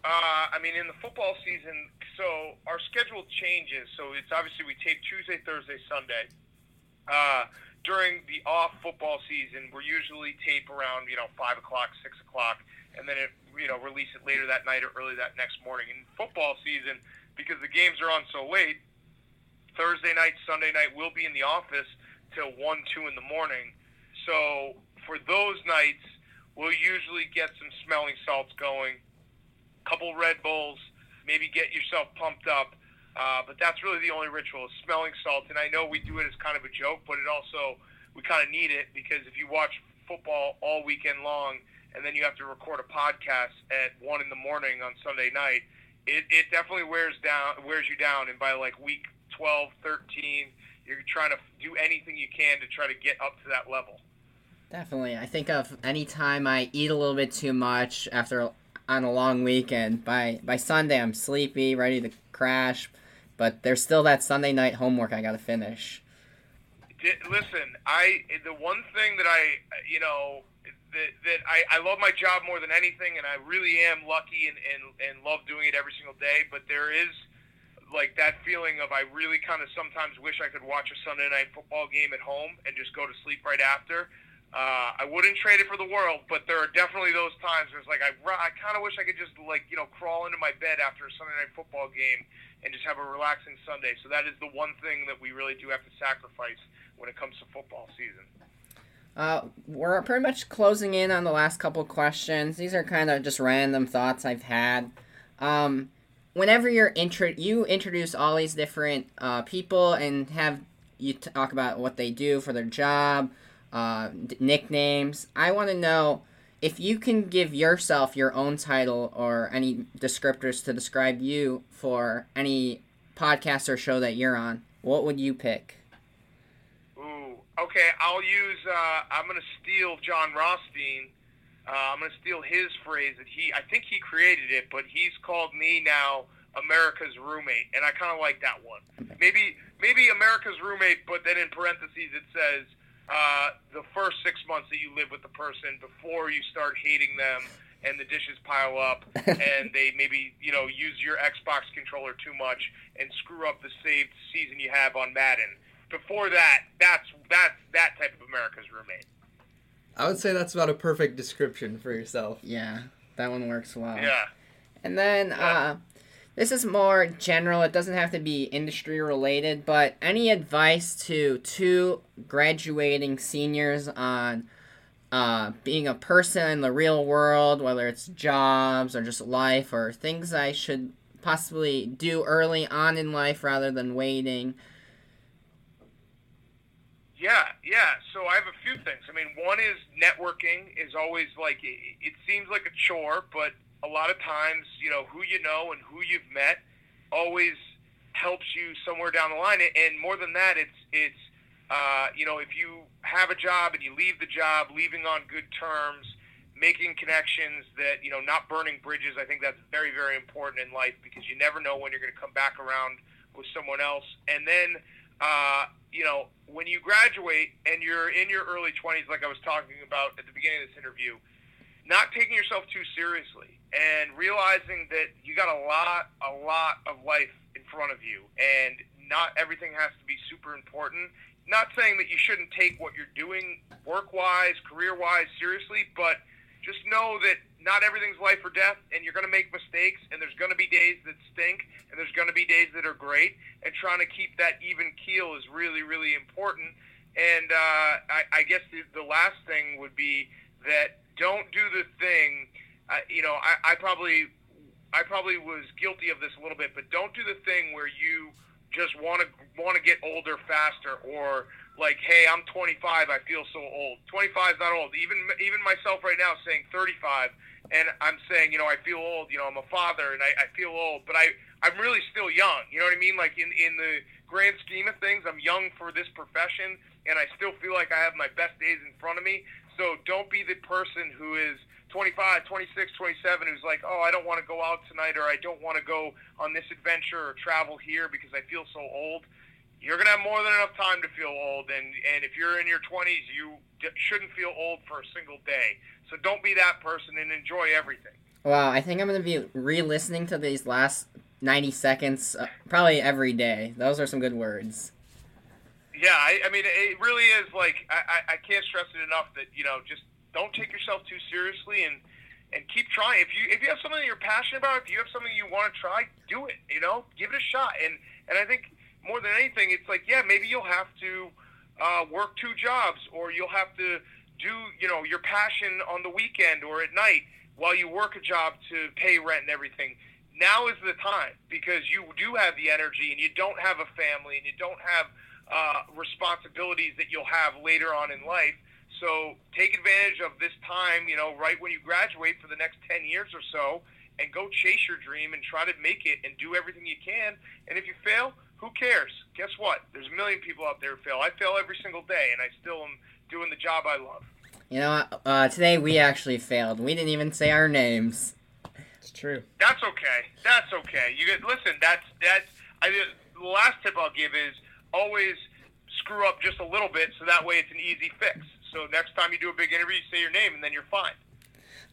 Uh, I mean, in the football season, so our schedule changes. So it's obviously we tape Tuesday, Thursday, Sunday. Uh, during the off football season, we're usually tape around you know five o'clock, six o'clock, and then it you know release it later that night or early that next morning. In football season, because the games are on so late, Thursday night, Sunday night, we'll be in the office till one, two in the morning. So for those nights, we'll usually get some smelling salts going, couple Red Bulls, maybe get yourself pumped up. Uh, but that's really the only ritual is smelling salt. And I know we do it as kind of a joke, but it also we kind of need it because if you watch football all weekend long and then you have to record a podcast at one in the morning on Sunday night, it, it definitely wears down wears you down. And by like week 12, 13, you're trying to do anything you can to try to get up to that level. Definitely. I think of any time I eat a little bit too much after on a long weekend. By by Sunday, I'm sleepy, ready to crash, but there's still that Sunday night homework I got to finish. Listen, I the one thing that I you know that, that I, I love my job more than anything, and I really am lucky and, and and love doing it every single day. But there is like that feeling of I really kind of sometimes wish I could watch a Sunday night football game at home and just go to sleep right after. Uh, I wouldn't trade it for the world, but there are definitely those times where it's like I, I kind of wish I could just like you know crawl into my bed after a Sunday night football game and just have a relaxing Sunday. So that is the one thing that we really do have to sacrifice when it comes to football season. Uh, we're pretty much closing in on the last couple questions. These are kind of just random thoughts I've had. Um, whenever you're intro, you introduce all these different uh, people and have you talk about what they do for their job, uh, nicknames. I want to know if you can give yourself your own title or any descriptors to describe you for any podcast or show that you're on, what would you pick? Ooh, okay. I'll use. Uh, I'm gonna steal Jon Rothstein. Uh, I'm gonna steal his phrase that he. I think he created it, but he's called me now America's roommate, and I kind of like that one. Maybe maybe America's roommate, but then in parentheses it says uh, the first six months that you live with the person before you start hating them and the dishes pile up and they maybe you know use your Xbox controller too much and screw up the saved season you have on Madden. Before that, that's that's that type of America's roommate. I would say that's about a perfect description for yourself. Yeah, that one works well. Yeah. And then uh, this is more general. It doesn't have to be industry related, but any advice to two graduating seniors on uh, being a person in the real world, whether it's jobs or just life or things I should possibly do early on in life rather than waiting. Yeah, yeah. So I have a few things. I mean, one is networking is always like it, it seems like a chore, but a lot of times, you know, who you know and who you've met always helps you somewhere down the line. And more than that, it's it's uh, you know, if you have a job and you leave the job, leaving on good terms, making connections that you know, not burning bridges. I think that's very very important in life because you never know when you're going to come back around with someone else. And then uh, you know, when you graduate and you're in your early 20s, like I was talking about at the beginning of this interview, not taking yourself too seriously and realizing that you got a lot, a lot of life in front of you, and not everything has to be super important. Not saying that you shouldn't take what you're doing work-wise, career-wise seriously, but just know that not everything's life or death, and you're going to make mistakes, and there's going to be days that stink, and there's going to be days that are great, and trying to keep that even keel is really, really important. And uh, I, I guess the, the last thing would be that don't do the thing. Uh, you know, I, I probably, I probably was guilty of this a little bit, but don't do the thing where you just want to want to get older faster or like, hey, I'm 25, I feel so old. 25 is not old. Even even myself right now saying 35, and I'm saying, you know, I feel old. You know, I'm a father and I, I feel old, but I I'm really still young. You know what I mean? Like in in the grand scheme of things, I'm young for this profession, and I still feel like I have my best days in front of me. So don't be the person who is 25, 26, 27 who's like, oh, I don't want to go out tonight or I don't want to go on this adventure or travel here because I feel so old you're going to have more than enough time to feel old. And, and if you're in your 20s, you d- shouldn't feel old for a single day. So don't be that person and enjoy everything. Wow, I think I'm going to be re listening to these last 90 seconds uh, probably every day. Those are some good words. Yeah, I, I mean, it really is like, I, I, can't stress it enough that, you know, just don't take yourself too seriously and, and keep trying. If you if you have something you're passionate about, if you have something you want to try, do it. You know, give it a shot. And and I think more than anything, it's like, yeah, maybe you'll have to uh, work two jobs, or you'll have to do, you know, your passion on the weekend or at night while you work a job to pay rent and everything. Now is the time because you do have the energy and you don't have a family and you don't have uh, responsibilities that you'll have later on in life. So take advantage of this time, you know, right when you graduate for the next 10 years or so and go chase your dream and try to make it and do everything you can. And if you fail, who cares? Guess what? There's a million people out there who fail. I fail every single day, and I still am doing the job I love. You know, uh, today we actually failed. We didn't even say our names. It's true. That's okay. That's okay. You get listen. That's that's. I the last tip I'll give is always screw up just a little bit, so that way it's an easy fix. So next time you do a big interview, you say your name, and then you're fine.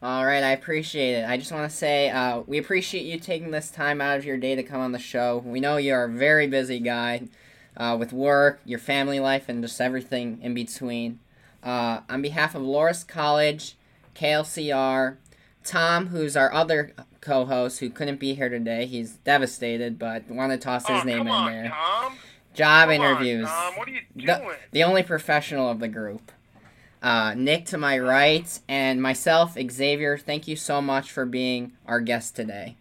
All right, I appreciate it. I just want to say uh, we appreciate you taking this time out of your day to come on the show. We know you're a very busy guy uh, with work, your family life, and just everything in between. Uh, on behalf of Loras College, KLCR, Tom, who's our other co-host who couldn't be here today, he's devastated, but want to toss his oh, name in on, there. Tom. Job Come on, interviews. Tom. What are you The- the only professional of the group. Uh, Nick to my right, and myself, Xavier, thank you so much for being our guest today.